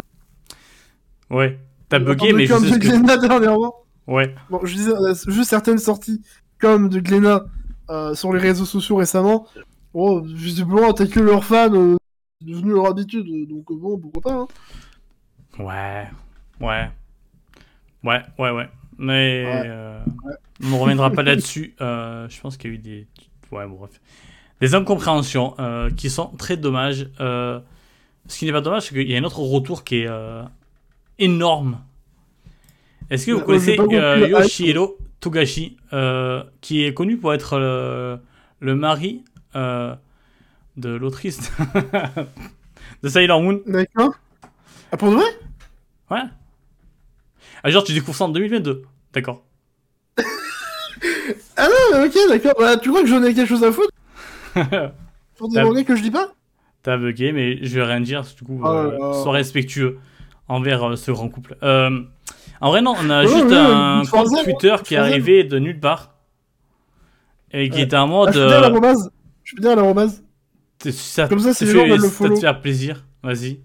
Ouais, t'as bugué, mais je comme sais de ce que. Dernièrement. Ouais, Bon, je disais, euh, juste certaines sorties comme de Glénat euh, sur les réseaux sociaux récemment. Bon, visiblement, t'as que leurs fans, euh, c'est devenu leur habitude, donc bon, pourquoi pas. Hein. ouais, ouais. Ouais, ouais, ouais. Mais Ouais. euh, on ne reviendra pas là-dessus. Je pense qu'il y a eu des. Ouais, bon, bref. Des incompréhensions euh, qui sont très dommages. Euh, ce qui n'est pas dommage, c'est qu'il y a un autre retour qui est euh, énorme. Est-ce que vous connaissez. Yoshihiro Togashi, qui est connu pour être le, le mari de l'autrice de Sailor Moon D'accord. Ah, pour de vrai? Ouais. Ah, genre, tu découvres ça en 2022. D'accord. Ah non, ok, d'accord. Bah, tu crois que j'en ai quelque chose à foutre pour des mangas que je dis pas T'as bugué, mais je vais rien dire, du coup, Oh euh, sois respectueux envers euh, ce grand couple. Euh, en vrai, non, on a Ouais, juste un compte Twitter une qui est arrivé de nulle part. Et qui Ouais. était en Ah, mode. je peux dire euh, l'arrobase Je l'arrobase t'es- ça Comme ça, les gens veulent le ça te follow. faire plaisir. Vas-y.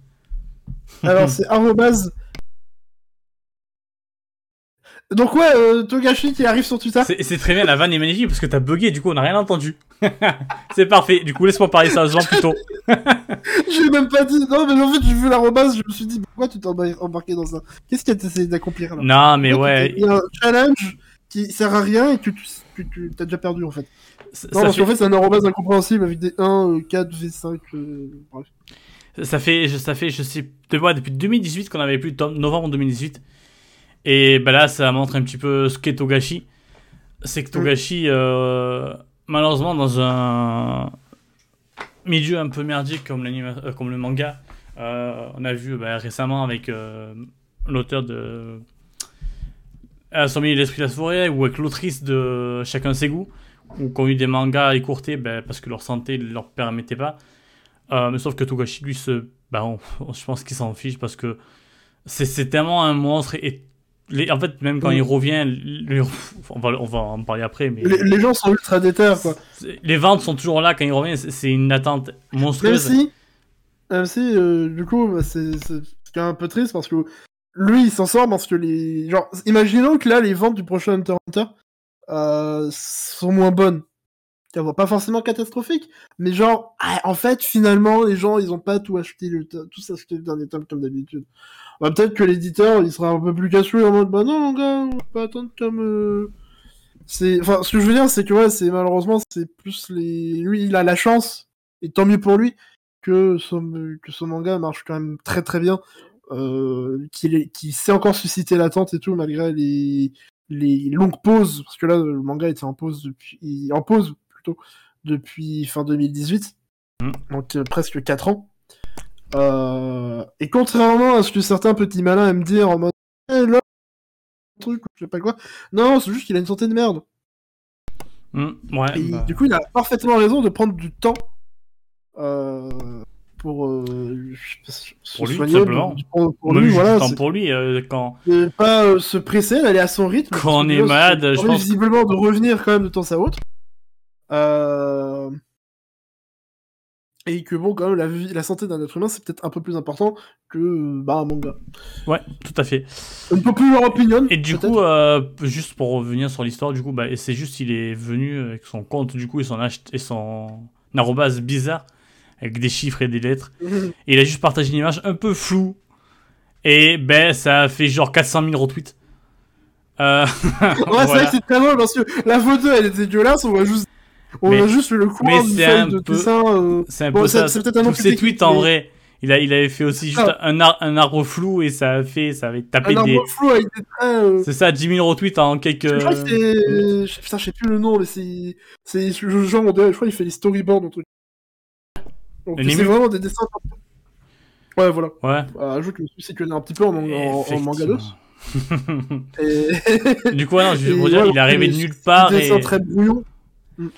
Alors, c'est arrobase. Donc, ouais, euh, Togashi qui arrive sur Twitter. C'est c'est très bien, la vanne est magnifique parce que t'as bugué, du coup, on n'a rien entendu. c'est parfait. Du coup, laisse-moi parler sérieusement plutôt. J'ai même pas dit. Non, mais en fait, j'ai vu l'arrobase, je me suis dit, pourquoi tu t'es embar- embarqué dans ça? Qu'est-ce que tu essayé d'accomplir là? Non, mais ouais. Il y a un challenge qui sert à rien et que tu, que tu as déjà perdu en fait. ça- Non, ça parce fait- qu'en fait, c'est un arrobase incompréhensible avec des 1, euh, 4, V5. euh, bref. Ça fait, je- ça fait, je sais, de depuis 2018 qu'on avait plus de novembre 2018. Et ben là, ça montre un petit peu ce qu'est Togashi. C'est que Togashi, euh, malheureusement, dans un milieu un peu merdique comme, euh, comme le manga, euh, on a vu bah, récemment avec l'auteur de milieu l'esprit de la forêt ou avec l'autrice de Chacun ses goûts, ou qui ont eu des mangas écourtés ben, parce que leur santé ne leur permettait pas. Mais sauf que Togashi, lui, se... bah, on- je pense qu'il s'en fiche parce que c'est c'est tellement un monstre. Et les- en fait, même quand Mm. il revient, les- on, va, on va en parler après, mais Les, les gens sont ultra déter quoi. les ventes sont toujours là quand il revient. c'est- une attente Même monstrueuse. si, même si euh, du coup, bah, c'est quand même un peu triste parce que lui il s'en sort parce que les. Genre, imaginons que là, les ventes du prochain Hunter Hunter euh, sont moins bonnes. Bon, pas forcément catastrophiques, mais genre, ah, en fait, finalement, les gens ils ont pas tout acheté, le to- tous acheté le dernier tome comme d'habitude. Bah, peut-être que l'éditeur il sera un peu plus cassé en mode bah non, mon gars, on va pas attendre comme. C'est, enfin, ce que je veux dire, c'est que ouais, c'est malheureusement, c'est plus les, lui, il a la chance, et tant mieux pour lui, que son, que son manga marche quand même très très bien, euh, qu'il sait encore susciter l'attente et tout, malgré les, les longues pauses, parce que là, le manga était en pause depuis, en pause plutôt, depuis fin 2018, Mm. donc euh, presque 4 ans. Euh, et contrairement à ce que certains petits malins aiment dire en mode, eh, là, truc, ou je sais pas quoi, non, c'est juste qu'il a une santé de merde. Mm, ouais, Et bah, du coup, il a parfaitement raison de prendre du temps euh, pour, euh, Pour lui, soigner, pour, lui, voilà, temps pour lui, euh, quand, pas se presser, d'aller à son rythme. Quand on est malade, je pense visiblement de revenir quand même de temps à autre. Euh, Et que bon, quand même, la, vie, la santé d'un être humain, c'est peut-être un peu plus important que bah, un manga. ouais, tout à fait. Une peu plus leur opinion. Et du coup, euh, juste pour revenir sur l'histoire, du coup, bah, c'est juste il est venu avec son compte, du coup, et son, et son arrobase bizarre, avec des chiffres et des lettres. Et il a juste partagé une image un peu floue. Et ben, ça a fait genre 400 000 retweets. Euh, Ouais, c'est vrai que c'est très drôle parce que la photo elle est dégueulasse, on voit juste, on Mais- voit juste le mais d'une c'est feuille de peu- dessin. euh, C'est un peu ça. c'est peut-être un Tous ses tweets, en mais- vrai, il, a, il avait fait aussi juste Ah. un, ar- un arbre flou et ça a fait, ça avait tapé un des. arbre flou avec des traits. euh, C'est ça, 10 000 retweets en quelques. Je crois que c'est. Putain, je sais plus le nom, mais c'est. C'est ce genre, je crois qu'il fait les storyboards, un truc. Donc, Le c'est vraiment des dessins. Ouais, voilà. Ouais. Euh, ajoute que me suis connais un petit peu en, en, en manga d'os. Effectivement. Et. du coup, non, je veux dire, ouais, il est arrivé de nulle part Des dessins et. très brouillons. de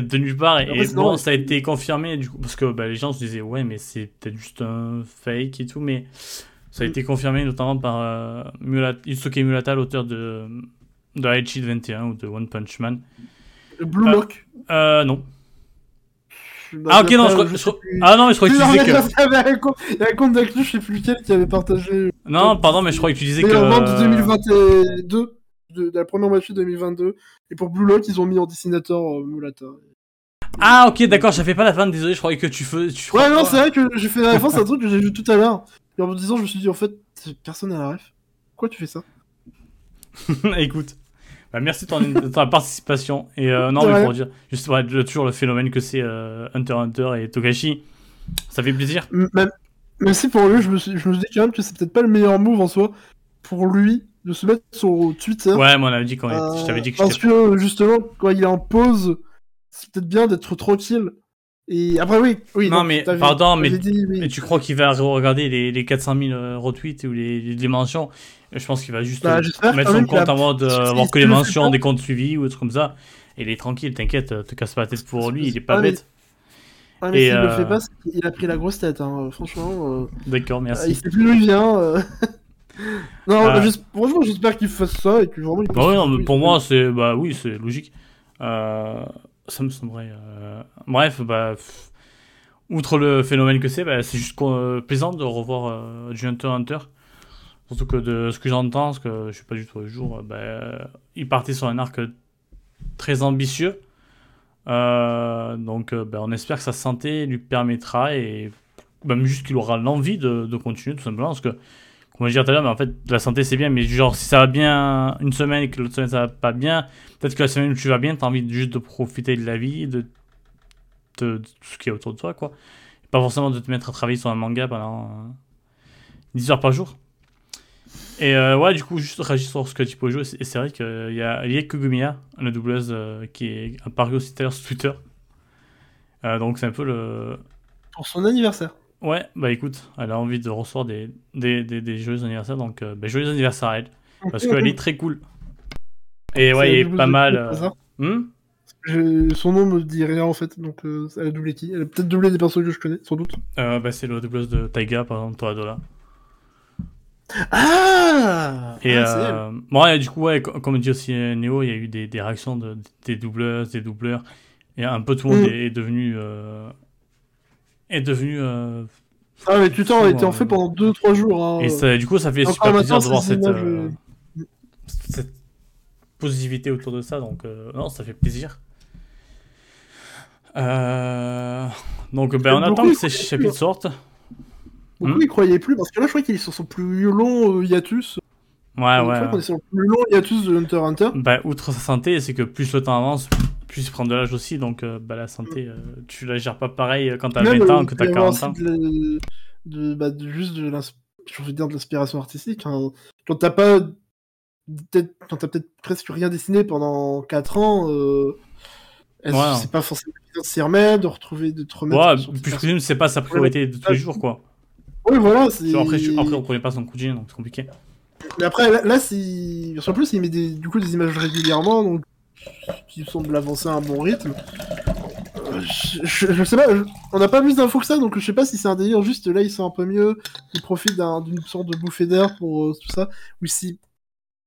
nulle part et, Après, et bon ça a été confirmé du coup parce que bah, les gens se disaient ouais mais c'est peut-être juste un fake et tout mais ça a Mm. été confirmé notamment par euh, Murata- Yusuke Murata l'auteur de de Aichi 21 ou de One Punch Man Blue Ah. Lock. euh non Bah, ah ok non je, crois- je je plus. ah non mais je crois que tu non, disais que Il y a un compte d'actu, je sais plus lequel, qui avait partagé. non pardon mais je crois que tu disais que de 2022, de, de la première moitié 2022. Et pour Blue Lock, ils ont mis en dessinateur Mulata. ah ok d'accord j'avais pas la fin désolé je croyais que tu fais tu Ouais, non, c'est vrai que j'ai fait la référence à un truc que j'ai vu tout à l'heure. Et en me disant, je me suis dit, en fait, personne n'a la ref. Pourquoi tu fais ça? Écoute, bah, merci de ton, de ta participation. Et euh, non, mais pour dire, juste ouais, le- toujours le phénomène que c'est euh, Hunter Hunter et Togashi, ça fait plaisir. Même, même si pour lui, je me, suis, je me dis quand même que c'est peut-être pas le meilleur move en soi pour lui de se mettre sur Twitter. Ouais, moi on avait dit quand je t'avais dit que Parce que justement, quand il est en pause, c'est peut-être bien d'être tranquille. Et après, oui. oui non, mais pardon, mais, tu crois qu'il va regarder les, les 400 000 retweets ou les, les dimensions? Je pense qu'il va juste bah, mettre son compte en mode avoir que les mentions des comptes suivis ou des trucs comme ça. Et il est tranquille, t'inquiète, te casse pas la tête pour lui, il est pas bête. Ah, mais s'il le fait pas, il a pris la grosse tête, hein. franchement. Euh, D'accord, merci. il sait plus d'où il vient. Euh. non, ah. franchement, j'espère qu'il fasse ça et que vraiment. Il bah ouais, non, mais pour moi, c'est bah oui, c'est logique. Euh, ça me semblerait. Bref, bah. Outre le phénomène que c'est, bah, c'est juste plaisant de revoir du Hunter Hunter. Surtout que de ce que j'entends, parce que je suis pas du tout au jour, bah, il partait sur un arc très ambitieux. Euh, donc euh, on espère que sa santé lui permettra et même juste qu'il aura l'envie de, de, continuer tout simplement parce que comme je disais tout à l'heure mais en fait la santé c'est bien mais genre si ça va bien une semaine et que l'autre semaine ça va pas bien peut-être que la semaine où tu vas bien t'as envie juste de profiter de la vie de, tout ce qui est autour de toi quoi pas forcément de te mettre à travailler sur un manga pendant 10 heures par jour et euh, ouais, du coup, juste réagir sur ce que tu peux jouer, et c'est vrai qu'il y a Liek Kugumiya, la doubleuse euh, qui est apparue aussi tout à l'heure sur Twitter. Euh, donc c'est un peu le. Pour son anniversaire. Ouais, bah écoute, elle a envie de recevoir des, des, des, joyeux anniversaires, donc bah, joyeux anniversaire à elle. Parce qu'elle est très cool. Et ouais, il est pas mal. Hmm? Son nom me dit rien en fait, donc elle a doublé qui? Elle a peut-être doublé des personnes que je connais, sans doute. bah, c'est le doubleuse de Taiga, par exemple, Toradora. Ah Et ah, euh, du coup, ouais, comme dit aussi euh, Néo, il y a eu des, des réactions de, des doubleuses, des doubleurs. Et un peu tout le monde mm. est, devenu. Euh, est devenu. Euh, ah, mais putain, on a été en fait pendant 2-3 jours. Hein. Et ça, du coup, ça fait super plaisir de voir cette, cette positivité autour de ça. Donc, non, ça fait plaisir. donc, ben, on attend que ces chapitres sortent. Beaucoup hmm. croyaient plus, parce que là, je crois qu'ils sont sur plus long euh, hiatus. Ouais, ouais. Je crois qu'on est sur le plus long hiatus de Hunter Hunter. Bah, outre sa santé, c'est que plus le temps avance, plus il prend de l'âge aussi, donc euh, bah, la santé, euh, tu la gères pas pareil quand t'as 20 ans que t'as 40 ans. De, de, bah, de, juste de l'inspiration artistique. Hein. Quand t'as pas. Quand t'as peut-être presque rien dessiné pendant 4 ans. Euh... C'est pas forcément de s'y remettre, de retrouver, de te remettre. Ouais, plus c'est pas sa priorité de tous les jours, quoi. Oui, voilà. après, après, on connaît pas son de donc c'est compliqué. Mais après, là, là c'est. En plus, il met des, du coup des images régulièrement, donc qui semble avancer à un bon rythme. Euh, je, sais pas, on n'a pas plus d'infos que ça, donc je sais pas si c'est un délire juste là, ils sont un peu mieux, ils profitent d'une sorte de bouffée d'air pour euh, tout ça, ou si.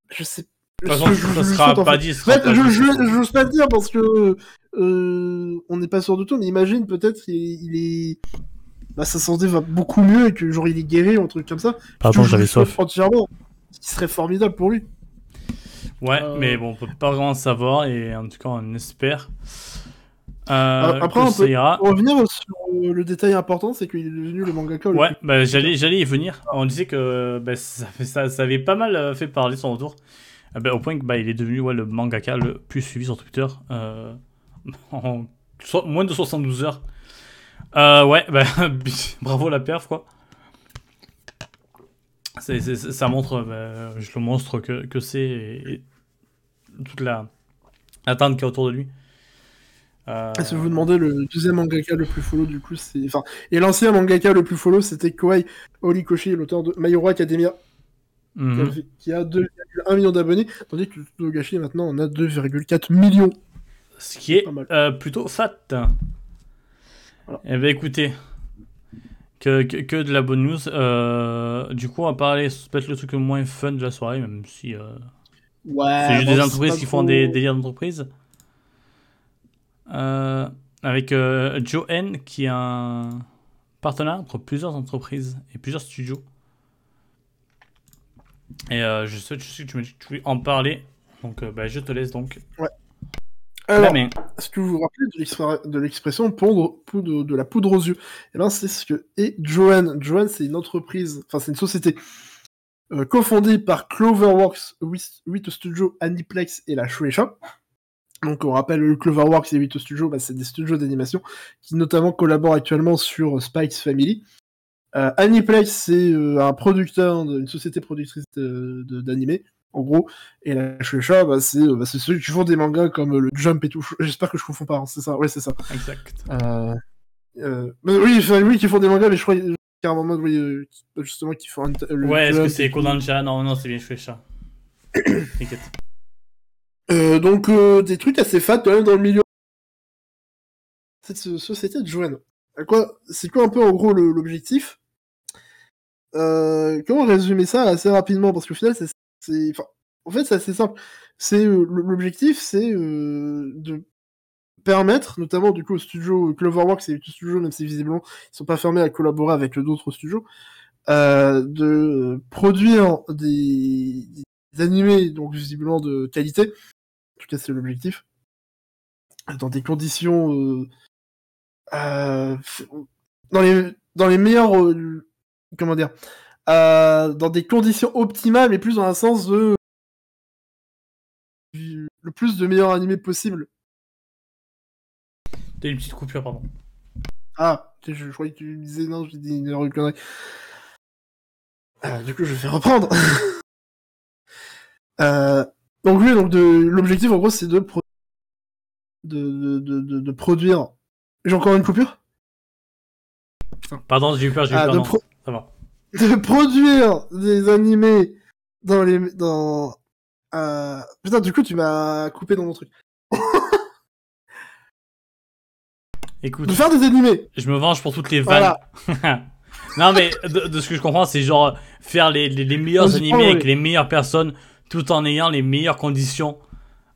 Je sais de toute façon, ça sera pas dit. En fait, je n'ose pas le dire parce que euh, on n'est pas sûr de tout, mais imagine peut-être il, est bah, sa santé va beaucoup mieux et que genre il est guéri ou un truc comme ça. Pardon, j'avais soif. Entièrement, ce qui serait formidable pour lui. Ouais, euh. mais bon, on peut pas vraiment savoir et en tout cas on espère. Euh, Après, on peut revenir sur le détail important, c'est qu'il est devenu le mangaka. Ouais, bah, j'allais, j'allais y venir. On disait que bah, ça, ça, ça, avait pas mal euh, fait parler son retour, bah, au point que bah, il est devenu ouais, le mangaka le plus suivi sur Twitter en moins de 72 heures. Euh, ouais, bah, bravo la perf, quoi. Ça montre bah, le monstre que, que c'est et, toute la attente qu'il y a autour de lui. Euh... Si vous demandez le deuxième mangaka le plus follow, du coup, c'est. Enfin, et l'ancien mangaka le plus follow, c'était Koei Horikoshi, l'auteur de My Academia, mhm. qui a 2,1 millions d'abonnés, tandis que Togashi, maintenant, on a 2,4 millions. Ce qui est euh, plutôt fat. Eh ben écoutez, que, que, de la bonne news. Euh, du coup, on va parler peut-être le truc le moins fun de la soirée, même si euh, ouais, c'est juste des entreprises qui font des délires d'entreprise. Euh, avec Joe N qui est un partenaire entre plusieurs entreprises et plusieurs studios. Et je sais, je sais que tu, tu voulais en parler, donc bah, je te laisse donc. Ouais. Alors, est-ce que vous vous rappelez de l'expression poudre, poudre, de la poudre aux yeux? Eh ben, c'est ce que est Joanne. Joanne, c'est une entreprise, enfin, c'est une société euh, cofondée par Cloverworks, 8 Studios, Aniplex et la Shueisha. Donc, on rappelle, le Cloverworks et 8 Studios, bah, c'est des studios d'animation qui notamment collaborent actuellement sur Spikes Family. Euh, Aniplex, c'est euh, un producteur, une société productrice d'animé. En gros. Et la Shueisha, bah, c'est bah, ceux qui font des mangas comme le Jump et tout. J'espère que je confonds pas, hein, c'est ça. Ouais, c'est ça. Exact. Euh... Euh... Mais oui, enfin, oui, qui font des mangas, mais je crois qu'il y a un moment, oui, euh, justement, qui font un, le Ouais, est-ce que c'est. Kodansha? Non, non, c'est bien Shueisha. T'inquiète. Euh, donc, euh, des trucs assez fat quand même dans le milieu. Cette so- société de Joanne. À quoi C'est quoi un peu en gros l'objectif? Euh, Comment résumer ça assez rapidement? Parce qu'au final, c'est, c'est, en fait, c'est assez simple. C'est euh, l'objectif, c'est euh, de permettre, notamment du coup au studio Cloverworks et Uto Studio, même si visiblement ils sont pas fermés à collaborer avec d'autres studios, euh, de produire des, animés donc visiblement de qualité. En tout cas, c'est l'objectif. Dans des conditions dans les dans les meilleurs comment dire euh, dans des conditions optimales mais plus dans un sens de du- le plus de meilleurs animés possible T'as une petite coupure, pardon. ah je, je croyais que tu me disais non j'ai dit une connerie Euh, du coup je vais reprendre Euh, donc oui donc l'objectif en gros c'est de, pro- de, de, de, produire j'ai encore une coupure? Pardon, j'ai eu peur, j'ai eu Ah, peur. de non, pro- Ça va. de produire des animés dans les dans euh... putain du coup tu m'as coupé dans mon truc Écoute, de faire des animés je me venge pour toutes les vannes. voilà non, mais de, de ce que je comprends, c'est genre faire les, les, les meilleurs animés prend, avec oui. les meilleures personnes tout en ayant les meilleures conditions.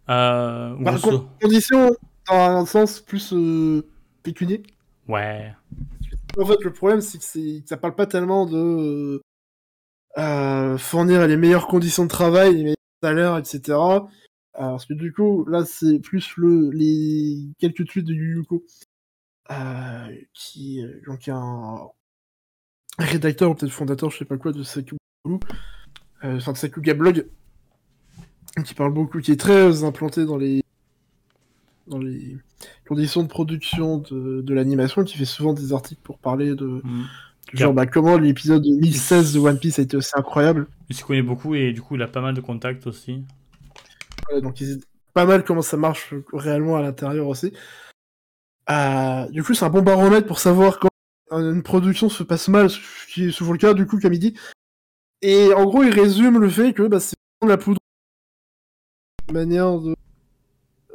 Euh, Par grosso- contre, condition dans un sens plus euh, pécunier Ouais. En fait le problème c'est que que ça parle pas tellement de euh, euh, fournir les meilleures conditions de travail les meilleurs salaires etc Euh, parce que du coup là c'est plus le les quelques tweets de Yu Yuko euh, qui euh, donc un rédacteur ou peut-être fondateur je sais pas quoi de Sakuga euh, enfin de Sakuga Blog qui parle beaucoup qui est très implanté dans les dans les conditions de production de, de l'animation qui fait souvent des articles pour parler de Mm. genre bah, comment l'épisode 1016 de One Piece a été aussi incroyable Il s'y connaît beaucoup et du coup, il a pas mal de contacts aussi. Ouais, donc ils pas mal comment ça marche réellement à l'intérieur aussi. Euh, du coup, c'est un bon baromètre pour savoir quand une production se passe mal, ce qui est souvent le cas du coup, comme il dit. Et en gros, il résume le fait que bah, c'est la poudre, manière de,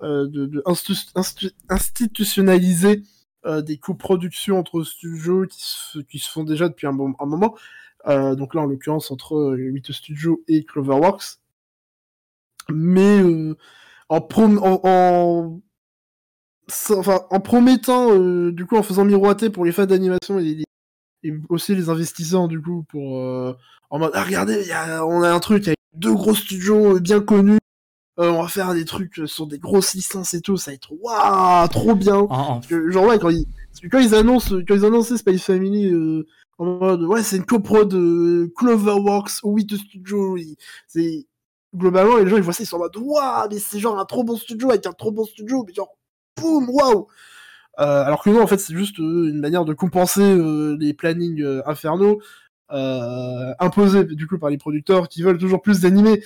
de, de instu- institutionnaliser euh, des coproductions entre studios qui se, font déjà depuis un, bon, moment. Euh, donc là, en l'occurrence, entre euh, 8 Studios et Cloverworks mais euh, en, en, enfin, en promettant, euh, du coup, en faisant miroiter pour les fans d'animation et, aussi les investisseurs, du coup, pour euh, en mode, ah, regardez, y a, on a un truc avec deux gros studios euh, bien connus, euh, on va faire des trucs euh, sur des grosses licences et tout, ça va être waouh, trop bien. Parce que, genre, ouais, quand ils, parce que quand ils annoncent, quand ils annonçaient Space Family, euh, en mode, ouais, c'est une coprod de Cloverworks, ou 8 Studios, ils- c'est, globalement, les gens, ils voient ça, ils sont en mode, waouh, mais c'est genre un trop bon studio avec un trop bon studio, mais genre, boum, waouh! Alors que non, en fait, c'est juste une manière de compenser euh, les plannings infernaux euh, imposés du coup par les producteurs qui veulent toujours plus d'animés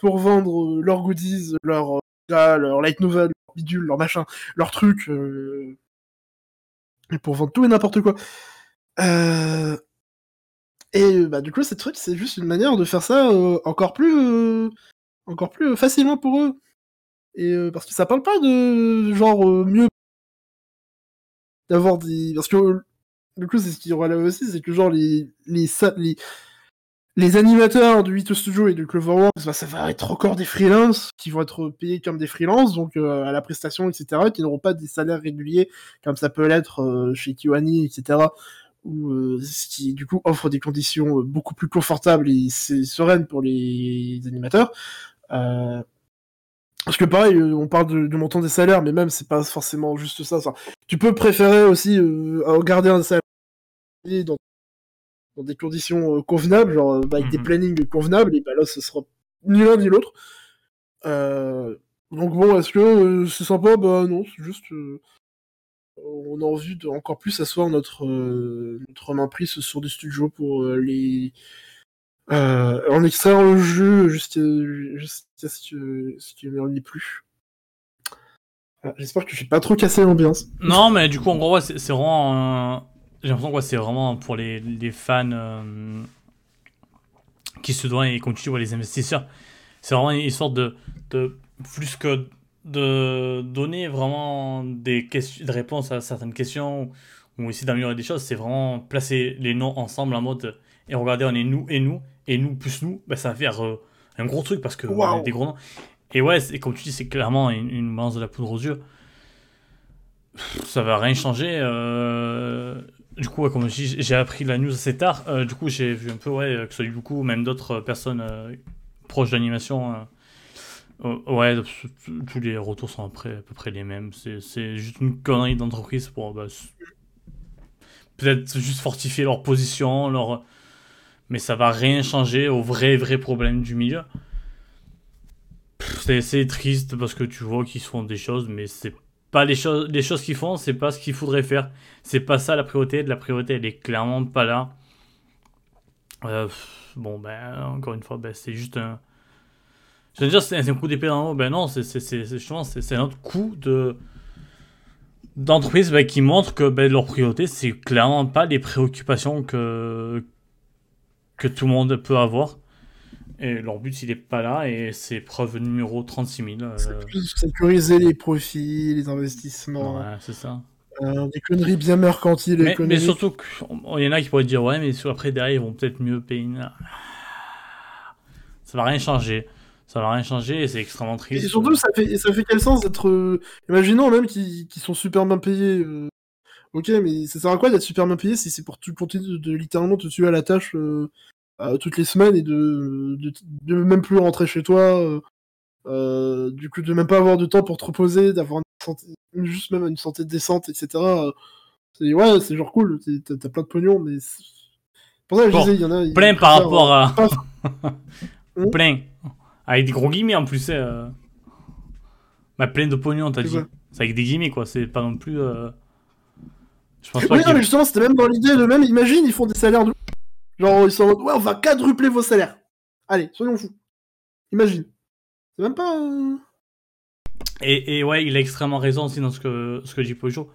pour vendre euh, leurs goodies, leurs euh, leur light novel, leur bidule, leur machin, leurs trucs, euh, et pour vendre tout et n'importe quoi. Euh, et euh, bah du coup, ces trucs, c'est juste une manière de faire ça euh, encore plus, euh, encore plus euh, facilement pour eux. Et euh, parce que ça parle pas de genre euh, mieux d'avoir des parce que euh, du coup c'est ce qui relève aussi c'est que genre les les, les animateurs du 8 Studio et du Cloverworks bah, ça va être encore des freelances qui vont être payés comme des freelances donc euh, à la prestation etc qui n'auront pas des salaires réguliers comme ça peut l'être euh, chez Kiwani etc ou euh, ce qui du coup offre des conditions euh, beaucoup plus confortables et sereines pour les animateurs euh, parce que pareil, euh, on parle du montant des salaires, mais même c'est pas forcément juste ça. Enfin, tu peux préférer aussi garder un salaire dans des conditions euh, convenables, genre euh, bah, avec des Mhm. plannings convenables, et bah là ce sera ni l'un ni l'autre. Euh, donc bon, est-ce que euh, c'est sympa? Bah non, c'est juste euh, on a envie de encore plus asseoir notre notre main prise sur des studios pour les en extraire le jeu jusqu'à ce qu'il n'en ait plus. Ah, J'espère que je suis pas trop cassé l'ambiance. Non, mais du coup, en gros, c'est vraiment. J'ai l'impression que ouais, c'est vraiment pour les, les fans euh, qui se doivent, et comme tu dis, ouais, les investisseurs. C'est vraiment une sorte de, de. Plus que de donner vraiment des, questions, des réponses à certaines questions ou essayer d'améliorer des choses, c'est vraiment placer les noms ensemble en mode. Et regardez, on est nous et nous, et nous plus nous, bah, ça va faire euh, un gros truc parce que on Waouh. est des gros noms. Et ouais, c'est- comme tu dis, c'est clairement une, une balance de la poudre aux yeux ça va rien changer. euh, Du coup, ouais, comme j'ai appris la news assez tard. Euh, du coup, j'ai vu un peu, ouais, que ce du coup, même d'autres personnes euh, proches d'animation. euh, euh, ouais, tous- les retours sont à peu près les mêmes. C'est juste une connerie d'entreprise pour bah, peut-être juste fortifier leur position, leur... mais ça va rien changer au vrai, vrai problème du milieu. C'est triste parce que tu vois qu'ils font des choses, mais c'est pas les choses, les choses qu'ils font, c'est pas ce qu'il faudrait faire. C'est pas ça la priorité. La priorité, elle est clairement pas là. Euh, bon, ben, encore une fois, ben, c'est juste un. Je dire, c'est un coup d'épée dans l'eau. Ben non, c'est c'est- un autre coup de d'entreprise ben, qui montre que ben, leur priorité, c'est clairement pas les préoccupations que que tout le monde peut avoir. Et leur but, il est pas là. Et c'est preuve numéro 36 000. euh, C'est plus sécuriser les profits, les investissements, ouais, c'est ça. euh, des conneries bien mercantiles, Mais, mais surtout, qu'il y en a qui pourraient dire ouais, mais après derrière ils vont peut-être mieux payer. une- Ça va rien changer. Ça va rien changer et c'est extrêmement Et triste. surtout, ça fait, ça fait quel sens d'être. euh, Imaginons même qu'ils sont super bien payés. euh, Ok, mais ça sert à quoi d'être super bien payé si c'est pour tu continuer de, de littéralement te tuer à la tâche euh, toutes les semaines et de, de, de même plus rentrer chez toi, euh, euh, du coup de même pas avoir de temps pour te reposer, d'avoir une santé, juste même une santé décente, etc. euh, C'est ouais, c'est genre cool, t'as plein de pognon, mais pour ça que je Bon, disais, il y en a. Plein par rapport à. Hein plein. Avec des gros guillemets en plus, c'est. euh, Bah, plein de pognon, t'as dit. C'est avec des guillemets quoi, c'est pas non plus. euh, Je pense pas Oui, non, mais justement, c'était même dans l'idée de même, imagine, ils font des salaires de. Genre, ils sont en mode, ouais, on va quadrupler vos salaires. Allez, soyons fous. Imagine. C'est même pas. euh, Et, et ouais, il a extrêmement raison aussi dans ce que, ce que dit Pojo.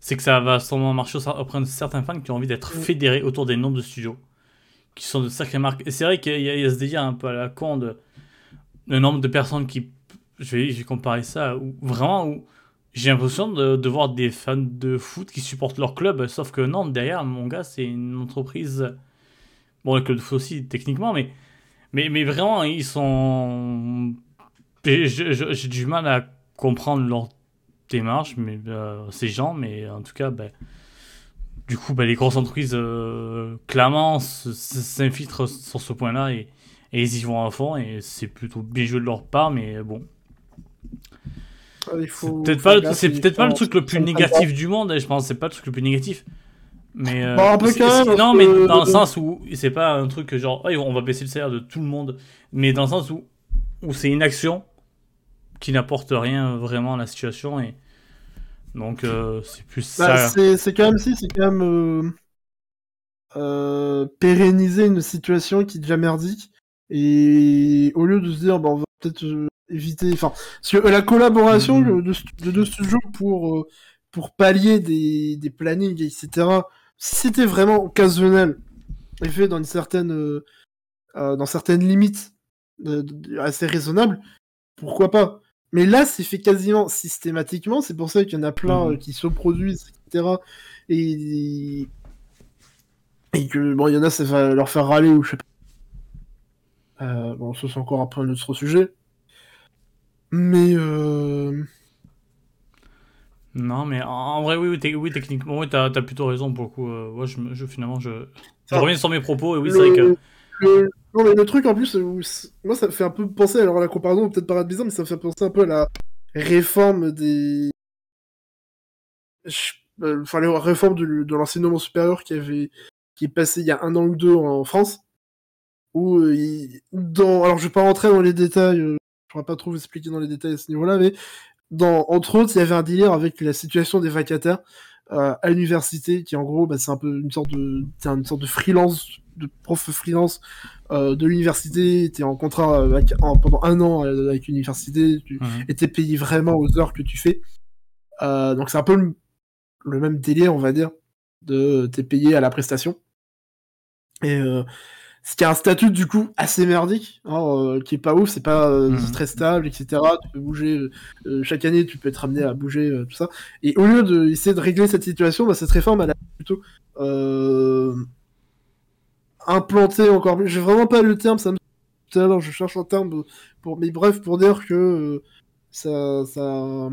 C'est que ça va sûrement marcher auprès de certains fans qui ont envie d'être Mm. fédérés autour des noms de studios. Qui sont de sacrées marques. Et c'est vrai qu'il y, a- il y a ce délire un peu à la con de. Le nombre de personnes qui. Je vais, je vais comparer ça. Où, vraiment, où j'ai l'impression de, de voir des fans de foot qui supportent leur club. Sauf que non, derrière, mon gars, c'est une entreprise. Bon, le club de foot aussi, techniquement, mais. Mais, mais vraiment, ils sont. J'ai du mal à comprendre leur démarche, mais euh, ces gens, mais en tout cas, ben, du coup, ben, les grosses entreprises, euh, clairement, s'infiltrent sur ce point-là et, et ils y vont à fond, et c'est plutôt bien joué de leur part, mais bon. il C'est peut-être pas, le- peut-être pas le truc le plus négatif du monde, et je pense c'est pas le truc le plus négatif. Mais euh, même, non, mais dans le sens où c'est pas un truc que genre, on va baisser le salaire de tout le monde, mais dans le sens où, où c'est une action qui n'apporte rien vraiment à la situation, et donc euh, c'est plus Bah, ça. c'est c'est quand même si, c'est quand même euh, pérenniser une situation qui est déjà merdique et au lieu de se dire bah, on va peut-être éviter enfin la collaboration Mhm. de, de deux studios pour pour pallier des, des plannings etc si c'était vraiment occasionnel et fait dans une certaine euh, euh, dans certaines limites euh, assez raisonnables pourquoi pas? Mais là, c'est fait quasiment systématiquement. C'est pour ça qu'il y en a plein Mhm. qui se produisent, etc. Et, et que, bon, il y en a, ça va leur faire râler ou je sais pas. Euh, bon, ça, c'est encore un peu un autre sujet. Mais, euh... Non, mais en, vrai, oui, oui, techniquement, oui, t'as as plutôt raison pour le coup. euh, ouais, je, me- je- finalement, je, je reviens sur mes propos, et oui, c'est vrai que. le- Non, mais le truc en plus, moi ça me fait un peu penser, alors la comparaison peut-être paraître bizarre, mais ça me fait penser un peu à la réforme des. Je- euh, Enfin, la réforme du- de l'enseignement supérieur qui avait qui est passée il y a un an ou deux en France. Où, euh, il- dans... Alors je vais pas rentrer dans les détails, je pourrais pas trop vous expliquer dans les détails à ce niveau-là, mais dans, entre autres, il y avait un délire avec la situation des vacataires euh, à l'université, qui en gros, bah, c'est un peu une sorte de, une sorte de freelance, de prof freelance euh, de l'université. T'es en contrat avec, en- pendant un an euh, avec l'université, tu, et t'es payé vraiment aux heures que tu fais. Euh, donc c'est un peu le, le même délire, on va dire, de t'es payé à la prestation. Et euh, ce qui a un statut du coup assez merdique, hein, euh, qui est pas ouf, c'est pas euh, Mhm. très stable, etc. Tu peux bouger euh, chaque année, tu peux être amené à bouger tout ça. Et au lieu d'essayer de régler cette situation, bah, cette réforme, elle a plutôt implanté encore plus. J'ai vraiment pas le terme, ça me tout à l'heure, je cherche un terme pour, mais bref, pour dire que ça, ça,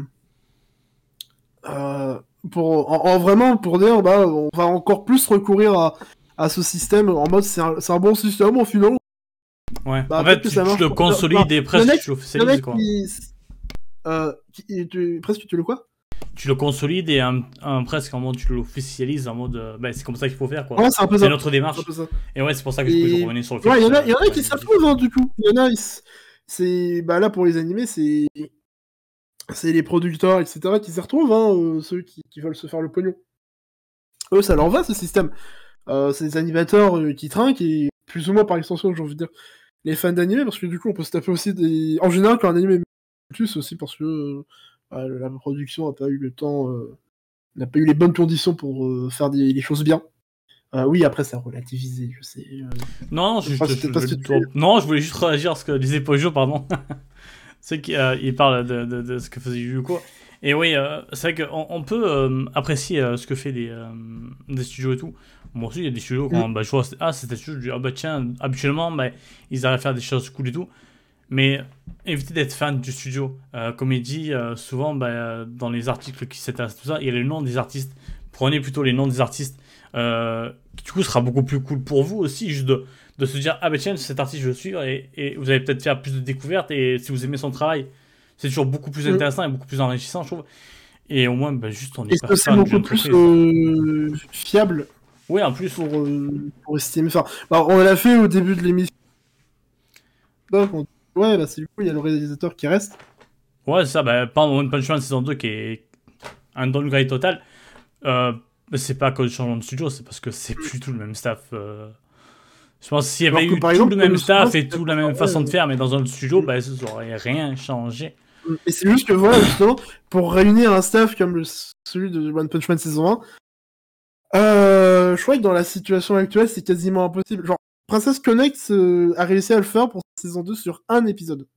pour, en, en vraiment pour dire, bah, on va encore plus recourir à, à ce système en mode c'est un, un bon système au final. Ouais. Bah, en fait, tu, tu le consolides et presque mec- tu le Le officialises, mec quoi. qui, euh, qui- tu- presque tu le quoi? Tu le consolides et un, un- presque en mode tu l'officialises en mode. euh, bah, c'est comme ça qu'il faut faire, quoi. Ouais, c'est notre démarche. Et ouais, c'est pour ça que Et- je revenais sur le fait Ouais, il y en a, y en a qui s'approuvent, hein, du coup. Il y en a, c'est, bah là, pour les animés, c'est, c'est les producteurs, etc., qui s'y retrouvent, hein, euh, ceux qui, qui veulent se faire le pognon. Eux, ça leur va, ce système. Euh, c'est des animateurs euh, qui trinquent, et plus ou moins, par extension, j'ai envie de dire, les fans d'animé, parce que du coup, on peut se taper aussi des... En général, quand un animé plus aussi, parce que euh, bah, la production n'a pas eu le temps, n'a pas eu les bonnes conditions pour faire des, les choses bien. Oui, après, c'est relativité, je sais. Non, je, je- c'était je- parce je- que tu- non, je voulais juste réagir à ce que disait Pojo, pardon. c'est qu'il il parle de, de, de ce que faisait Yuko. Et oui, euh, c'est vrai qu'on on peut euh, apprécier euh, ce que fait des, des studios et tout. Moi aussi, il y a des studios quand bah, je vois, ah, c'était studio, je dis, ah bah tiens, habituellement, bah, ils arrivent à faire des choses cool et tout. Mais évitez d'être fan du studio. Comme il dit, souvent, bah, dans les articles qui s'intéressent tout ça, il y a les noms des artistes. Prenez plutôt les noms des artistes. Du coup, ce sera beaucoup plus cool pour vous aussi, juste de, de se dire, ah bah tiens, cet artiste, je veux le suivre, et, et vous allez peut-être faire plus de découvertes, et si vous aimez son travail, c'est toujours beaucoup plus Mm. intéressant et beaucoup plus enrichissant, je trouve. Et au moins, bah, juste, on c'est pas d'une beaucoup plus euh, fiable Oui, en plus, pour, euh, pour estimer. Enfin, bah, on l'a fait au début de l'émission. Donc, on- Ouais, bah c'est du coup, il y a le réalisateur qui reste. Ouais, c'est ça, bah, exemple, One Punch Man saison 2 qui est un downgrade total, euh, c'est pas cause changement de studio, c'est parce que c'est plus tout le même staff. euh. Je pense que s'il y avait Alors eu tout exemple, le même staff et tout la même façon de faire, mais dans un autre studio, bah, ça aurait rien changé. Et c'est juste que voilà, justement, pour réunir un staff comme le, celui de One Punch Man saison 1, euh, je crois que dans la situation actuelle, c'est quasiment impossible. Genre, Princess Connect euh, a réussi à le faire pour saison 2 sur un épisode.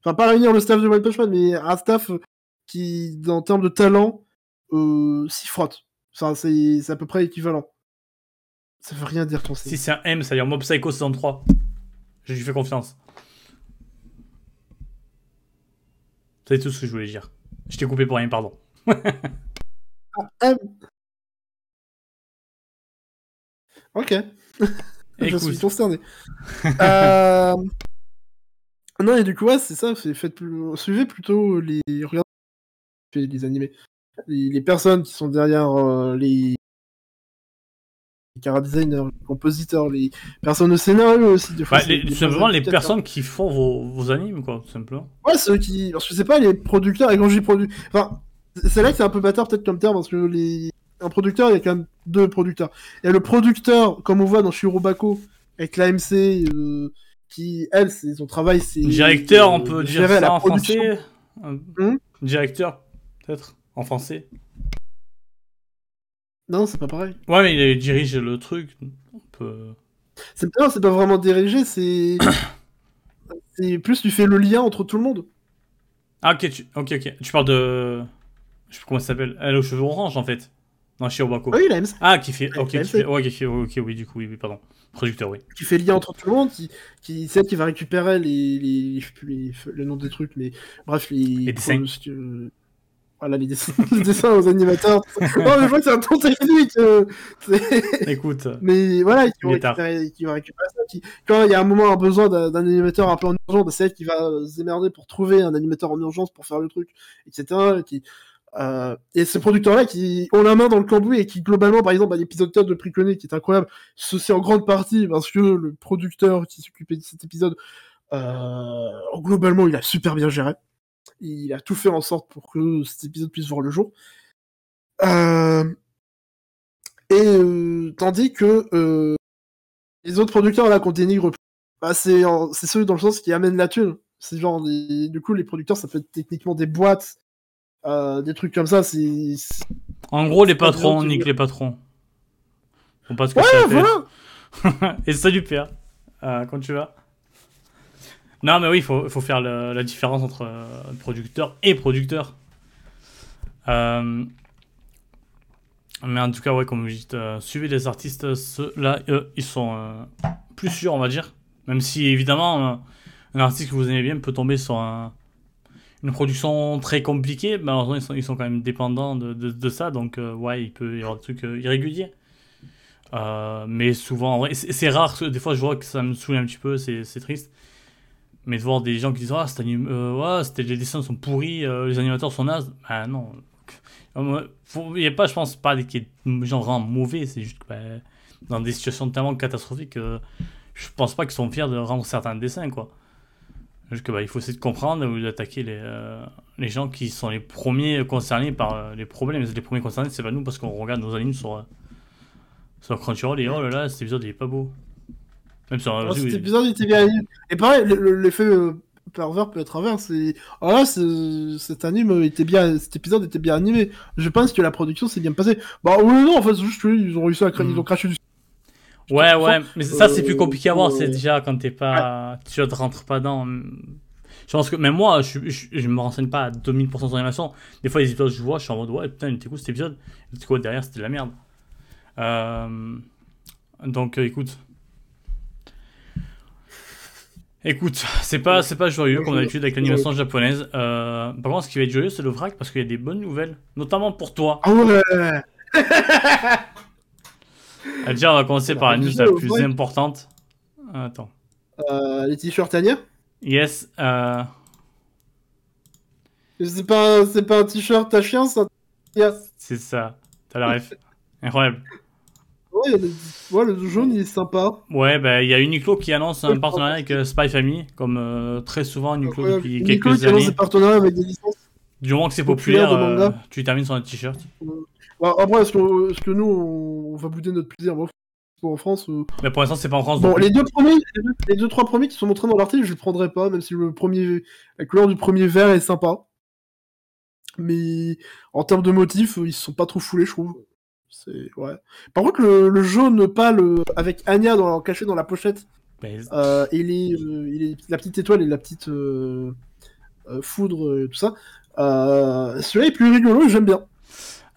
Enfin, pas réunir le staff de One Punch Man, mais un staff qui, en termes de talent, euh, s'y frotte. Enfin, c'est à peu près équivalent. Ça veut rien dire ton Si c'est un M, c'est-à-dire Mob Psycho saison 3, je lui fais confiance. C'est tout ce que je voulais dire. Je t'ai coupé pour rien, pardon. Ok. Je suis consterné. euh... Non, et du coup, ouais, c'est ça, c'est faites plus... suivez plutôt les regardez les animés. Les, les personnes qui sont derrière euh, les les cara designers, les compositeurs, les personnes au scénario aussi. Des fois, Bah, les- des simplement les producteurs. personnes qui font vos, vos animes, quoi, tout simplement. Ouais, ceux qui. Parce que c'est pas les producteurs, et quand je dis produit. Enfin, c'est là que c'est un peu bâtard peut-être comme terme, parce que les. Un producteur, il y a quand même deux producteurs. Il y a le producteur, comme on voit dans Shirobako, avec l'AMC, euh, qui, elle, son travail, c'est. Directeur, on euh, peut dire ça en français Un- Hum Directeur, peut-être, en français. Non, c'est pas pareil. Ouais, mais il dirige le truc. On peut... C'est non, c'est pas vraiment dirigé, c'est. c'est plus tu fais le lien entre tout le monde. Ah, ok, tu... ok, ok. Tu parles de. Je sais plus comment ça s'appelle. Elle aux cheveux orange, en fait. Non, Shirobako. Ah oui, l'AMC. Ah, qui fait. Ok, qui fait... ouais, qui fait. Ok, oui, du coup, oui, oui, pardon. Producteur, oui. qui fait lien entre tout le monde, qui, qui c'est elle qui va récupérer les, les, je sais plus les, le nom des trucs, mais bref les, Les dessins. Voilà les dessins, les dessins aux animateurs. non mais que c'est un ton technique, euh, Écoute. mais voilà qui Il va est tard. récupérer, qui va récupérer ça. Qui, quand il y a un moment un besoin d'un animateur un peu en urgence, c'est elle qui va euh, se démerder pour trouver un animateur en urgence pour faire le truc, etc. Qui, euh, et ces producteurs-là qui ont la main dans le cambouis et qui globalement, par exemple, à l'épisode 4 de Priconé qui est incroyable, ceci en grande partie parce que le producteur qui s'occupait de cet épisode, euh, globalement, il a super bien géré. Il a tout fait en sorte pour que cet épisode puisse voir le jour. Euh, Et euh, tandis que euh, les autres producteurs là qu'on dénigre, bah, c'est ceux dans le sens qui amènent la thune. C'est genre des- du coup les producteurs ça peut être techniquement des boîtes, euh, des trucs comme ça. C'est En gros, les patrons, tu nique les patrons. Faut pas se ouais voilà. Et salut Pierre, quand tu vas. Non mais oui, il faut, faire la différence entre euh, producteur et producteur. Euh, mais en tout cas, ouais, comme vous dites, euh, suivez les artistes, ceux-là, eux, ils sont euh, plus sûrs, on va dire. Même si, évidemment, un artiste que vous aimez bien peut tomber sur un- une production très compliquée, malheureusement, ils sont, ils sont quand même dépendants de, de- ça, donc ouais, il peut y avoir des trucs irréguliers. Mais souvent, c'est rare, des fois je vois que ça me saoule un petit peu, c'est triste. Mais de voir des gens qui disent Ah, anim- euh, les dessins sont pourris, euh, les animateurs sont nazes. Ah non. Il n'y a pas, je pense, pas des gens vraiment mauvais, c'est juste bah, dans des situations tellement catastrophiques, euh, je pense pas qu'ils sont fiers de rendre certains dessins, quoi. Juste que bah, il faut essayer de comprendre ou d'attaquer les, euh, les gens qui sont les premiers concernés par euh, les problèmes. Les premiers concernés, c'est pas nous parce qu'on regarde nos animes sur, euh, sur Crunchyroll et oh là là, cet épisode il est pas beau. Même sur Oh, cet oui. épisode il était bien. Et pareil, le- le- l'effet euh, pervers peut être inverse. C'est ah là, c'est- cet anime était bien, cet épisode était bien animé. Je pense que la production s'est bien passée. Bah oui, non, en fait, juste qu'ils ont réussi à Mm. ils ont craché du. Ouais, ouais, mais ça c'est plus Euh, compliqué à voir, c'est déjà quand t'es pas. Tu te rentres pas dans. Je pense que même moi, je, je, je me renseigne pas à 2000% sur l'animation. Des fois, les épisodes je vois, je suis en mode ouais, putain, il était cool cet épisode. Et coup, derrière, c'était de la merde. Euh, Donc, euh, écoute. Écoute, c'est pas, c'est pas joyeux comme d'habitude avec l'animation japonaise. Euh, par contre, ce qui va être joyeux, c'est le vrac parce qu'il y a des bonnes nouvelles, notamment pour toi. Ah ouais. Euh, Déjà, on va commencer par la news la plus importante. Attends. Euh, les t-shirts Anya. Yes. Euh... C'est pas, c'est pas un t-shirt à chien, ça. C'est ça. T'as la ref. Incroyable. Ouais, le, ouais, le jaune il est sympa. Ouais, bah, il y a Uniqlo qui annonce un partenariat avec euh, Spy Family, comme euh, très souvent Uniqlo Ouais, depuis quelques qui annonce années. des partenariats avec des licences. Du moment que c'est populaire, euh, tu termines sur un t-shirt. Bah, après, est-ce que, nous, on, va bouder notre plaisir? En France. euh, Mais pour l'instant, c'est pas en France. Bon, donc- les deux premiers, les deux, les deux, trois premiers qui sont montrés dans l'article, je les prendrai pas, même si le premier, la couleur du premier vert est sympa. Mais en termes de motifs, ils se sont pas trop foulés, je trouve. C'est ouais. Par contre, le, le jaune pâle euh, avec Anya dans, caché dans la pochette Mais- euh, et les, euh, et les- la petite étoile et la petite euh, foudre et tout ça. Celui-là est plus rigolo et j'aime bien.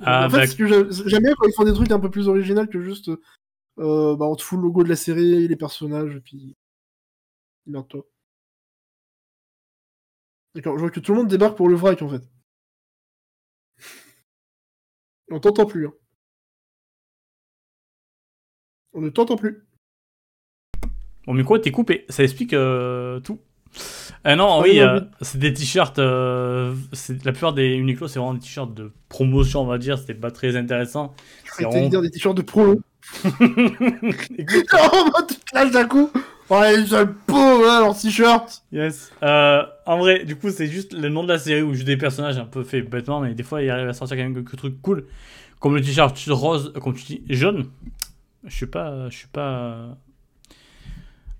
En fait, bah- j'aime bien quand ils font des trucs un peu plus originaux que juste bah, on te fout le logo de la série, les personnages, et puis. Merde-toi. D'accord, je vois que tout le monde débarque pour le vrac en fait. On t'entend plus. Hein. On ne t'entend plus. Mon micro était coupé, ça explique euh, tout. Euh, non, Ah oui, oui, euh, oui. c'est des t-shirts. euh, la plupart des Uniqlo, c'est vraiment des t-shirts de promotion, on va dire. C'était pas très intéressant. C'est vraiment- dire des t-shirts de pro. Écoute, oh, tu te lâches d'un coup. Ouais, ils sont pauvres, hein, leurs t-shirts. yes. Euh, en vrai, du coup, c'est juste le nom de la série où je joue des personnages un peu fait bêtement, mais des fois, il arrive à sortir quand même quelques trucs cool. Comme le t-shirt rose, comme tu dis, jaune. Je suis pas. Je suis pas.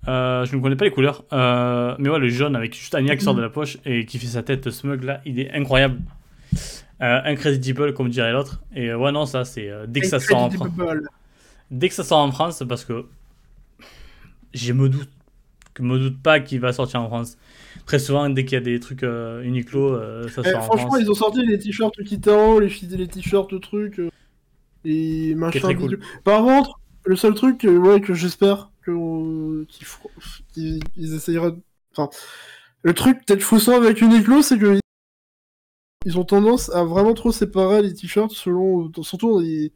Euh, je ne connais pas les couleurs. Euh, mais ouais, le jaune avec juste Anya qui sort de la poche et qui fait sa tête smug là, il est incroyable. Euh, incredible, comme dirait l'autre. Et euh, ouais, non, ça, c'est dès que ça sort en France. Dès que ça sort en France, parce que je me doute, que me doute pas qu'il va sortir en France. Très souvent, dès qu'il y a des trucs Uniqlo, ça Eh, sort en franchement, France. ils ont sorti les t-shirts Kitao, les, les t-shirts trucs, et machin. cool. Par contre, le seul truc ouais, que j'espère que, qu'ils qu'ils ils essayeraient. Enfin, le truc peut-être faussant avec Uniqlo, c'est que ils ont tendance à vraiment trop séparer les t-shirts selon, surtout les,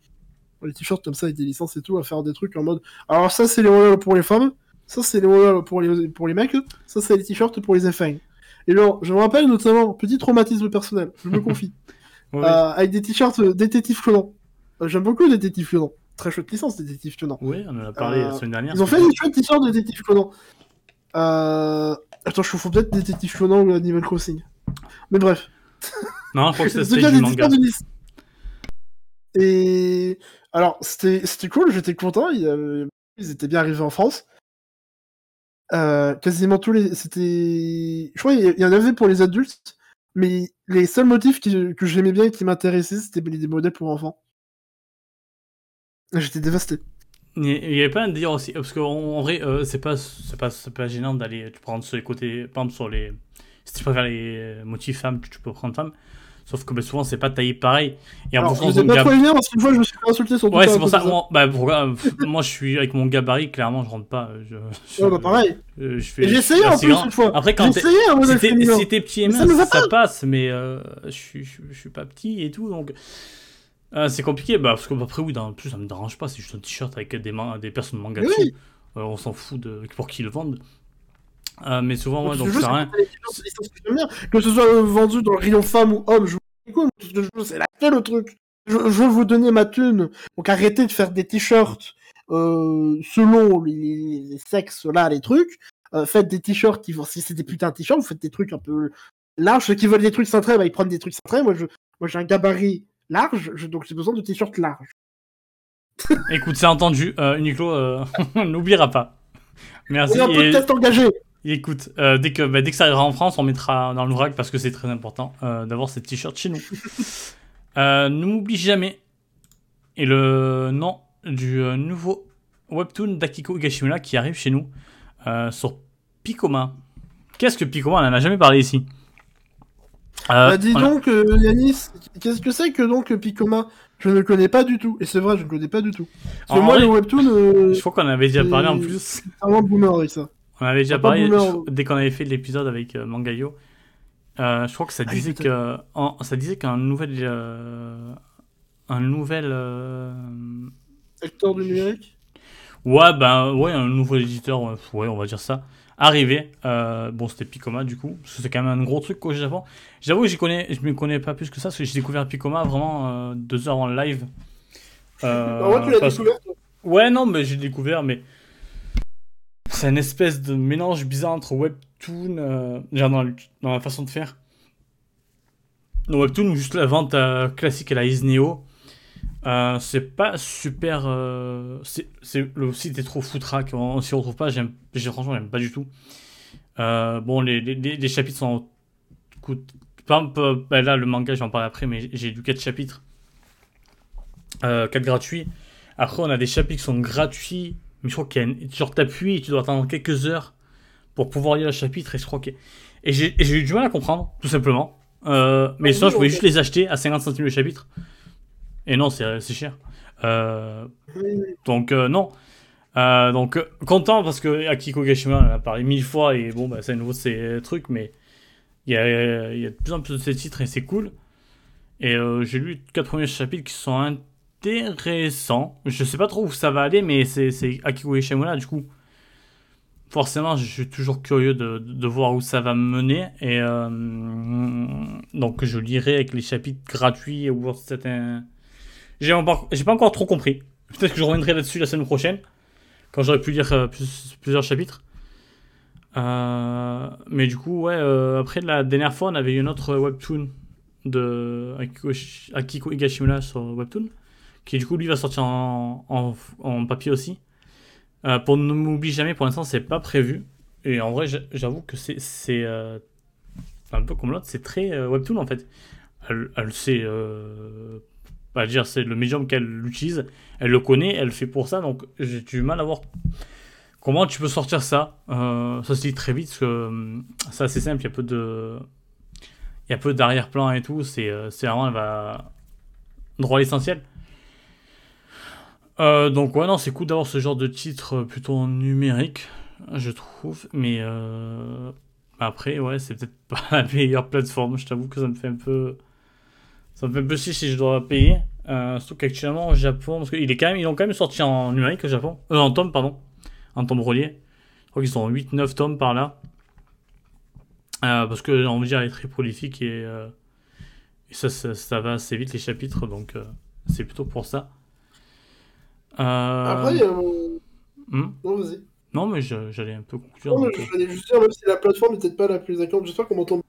les t-shirts comme ça avec des licences et tout, à faire des trucs en mode. Alors ça, c'est les modèles pour les femmes. Ça, c'est les modèles pour les, pour les mecs. Ça, c'est les t-shirts pour les enfants. Et genre, je me rappelle notamment, petit traumatisme personnel, je me confie, Ouais, euh, avec des t-shirts euh, Détective Conan. Euh, J'aime beaucoup Détective Conan. Très chouette licence, Détective Conan. ouais, on en a parlé Euh, la semaine dernière. Ils ont fait des chouettes t-shirts de Détective Conan. Euh... Attends, je confonds peut-être Détective Conan ou Animal Crossing. Mais bref. Non, je crois que cas, du manga. Et alors, c'était cool, j'étais content. Ils étaient bien arrivés en France. Euh, quasiment tous les. C'était. Je crois qu'il y en avait pour les adultes, mais les seuls motifs qui- que j'aimais bien et qui m'intéressaient, c'était des modèles pour enfants. J'étais dévasté. Il y il y avait pas un délire aussi, parce qu'en en vrai, euh, c'est pas, pas, pas gênant d'aller prendre sur les côtés, par exemple sur les. Si tu préfères les motifs femmes, tu peux prendre femme. Sauf que ben, souvent, c'est pas taillé pareil. Et en Alors, je sais pas trop gab- parce qu'une fois, je me suis fait insulter sur Ouais, c'est pour ça. ça. Moi, bah, pourquoi- pff, moi, je suis avec mon gabarit, clairement, je rentre pas. Je, je- Ouais, bah pareil. euh, je fais, j'ai essayé en plus grand. une fois. Après, quand essayé un si modèle t'es si t'es petit et ça mince, ça, passe, mais euh, je, suis, je suis pas petit et tout, donc euh, c'est compliqué. Bah, parce que après, oui, dans, en plus, ça me dérange pas. C'est juste un t-shirt avec des, man- des personnes manga Mais dessus. oui. Euh, on s'en fout de pour qui ils le vendent. Euh, mais souvent, ouais, donc ça rien. que ce soit euh, vendu dans le rayon femme ou homme, je vous c'est laquelle le truc. Je, je veux vous donner ma thune. Donc arrêtez de faire des t-shirts selon les, sexes, là, les trucs. Faites des t-shirts qui vont, si c'est des putains de t-shirts, vous faites des trucs un peu larges. Ceux qui veulent des trucs cintrés, bah, ils prennent des trucs cintrés. Moi, je, moi, j'ai un gabarit large, je- donc j'ai besoin de t-shirts larges. Écoute, c'est entendu. Euh, Uniqlo euh, n'oubliera pas. Merci. On est un podcast engagé. écoute, euh, dès, que, bah, dès que ça arrivera en France, on mettra dans l'ourac parce que c'est très important euh, d'avoir ces t-shirts chez nous. Euh, N'oublie jamais. Et le nom du nouveau webtoon d'Akiko Higashimura qui arrive chez nous sur Picoma. Qu'est-ce que Picoma On en a jamais parlé ici? Euh, Bah, dis on donc, euh, Yanis, qu'est-ce que c'est que donc Picoma? Je ne connais pas du tout. Et c'est vrai, je ne connais pas du tout. Parce que moi, vrai, le webtoon, euh, Je crois qu'on avait déjà parlé en euh, plus. c'est vraiment boomer avec ça. On avait déjà Ah, parlé boomer. je- dès qu'on avait fait l'épisode avec euh, Mangayo. Euh, je crois que ça Ah, disait peut-être. que en- ça disait qu'un nouvel euh, un nouvel euh, Acteur du numérique? Ouais ben ouais un nouveau éditeur ouais, on va dire ça arrivé euh, bon c'était Picoma du coup parce que c'est quand même un gros truc au Japon j'avoue que j'y connais je me connais pas plus que ça parce que j'ai découvert Picoma vraiment euh, deux heures en live Euh, Bah, ouais, tu l'as parce- découvert, toi. Ouais, non, mais j'ai découvert, mais c'est une espèce de mélange bizarre entre Webtoon, euh, genre dans, la façon de faire. Dans Webtoon, juste la vente classique à la Isneo, euh, c'est pas super. euh, c'est, le site est trop foutraque, on, on s'y retrouve pas, j'aime, j'ai- franchement, j'aime pas du tout. Euh, bon, les, les, les- chapitres sont. coûtent- Par exemple, euh, bah là, le manga, je vais en parler après, mais j'ai lu 4 chapitres. Euh, 4 gratuits. Après, on a des chapitres qui sont gratuits, mais je crois qu'il y a une... genre t'appuies et tu dois attendre quelques heures pour pouvoir lire le chapitre. Et je crois que et j'ai eu du mal à comprendre, tout simplement. Mais Ah sinon, oui, je pouvais juste les acheter à 50 centimes le chapitre. Et non, c'est cher. Euh, donc euh, non. Euh, donc content parce que Akiko Gashima en a parlé mille fois et bon bah c'est nouveau ces trucs mais il y a, y a de plus en plus de ces titres et c'est cool. Et j'ai lu quatre premiers chapitres qui sont intéressants. Je sais pas trop où ça va aller mais c'est Akiko Gashima du coup. Forcément, je suis toujours curieux de, de voir où ça va me mener et donc je lirai avec les chapitres gratuits ou un j'ai pas encore trop compris. Peut-être que je reviendrai là-dessus la semaine prochaine, quand j'aurai pu lire euh, plus- plusieurs chapitres. Euh, mais du coup, ouais, euh, après la dernière fois, on avait eu une autre webtoon de Akiko, Higashimura sur webtoon, qui du coup lui va sortir en, papier aussi. Pour ne m'oublie jamais, pour l'instant, c'est pas prévu. Et en vrai, j'a- j'avoue que c'est un peu comme l'autre, c'est très webtoon en fait. Elle, elle sait dire, c'est le médium qu'elle utilise, elle le connaît, elle le fait pour ça, donc j'ai du mal à voir comment tu peux sortir ça. Euh, ça se dit très vite, parce que hum, c'est assez simple, il y a peu de. Il y a peu d'arrière-plan et tout, c'est euh, vraiment, elle droit à l'essentiel. Euh, donc ouais, non, c'est cool d'avoir ce genre de titre euh, plutôt numérique, je trouve, mais euh, après, ouais, c'est peut-être pas la meilleure plateforme, je t'avoue que ça me fait un peu... Ça me fait chier si je dois payer. Euh, surtout qu'actuellement au Japon, parce qu'ils quand même, ils ont quand même sorti en numérique au Japon. Euh, en tome, pardon. En tome relié. Je crois qu'ils sont 8-9 tomes par là. Euh, parce que, on va dire, elle est très prolifique et, euh, et ça, ça, ça va assez vite les chapitres, donc euh, c'est plutôt pour ça. Après, il y a mon- hmm Non, vas-y. Non, mais j'allais un peu conclure. Non, mais donc, je voulais juste dire, même si la plateforme n'est peut-être pas la plus accueillante, j'espère qu'on m'entend.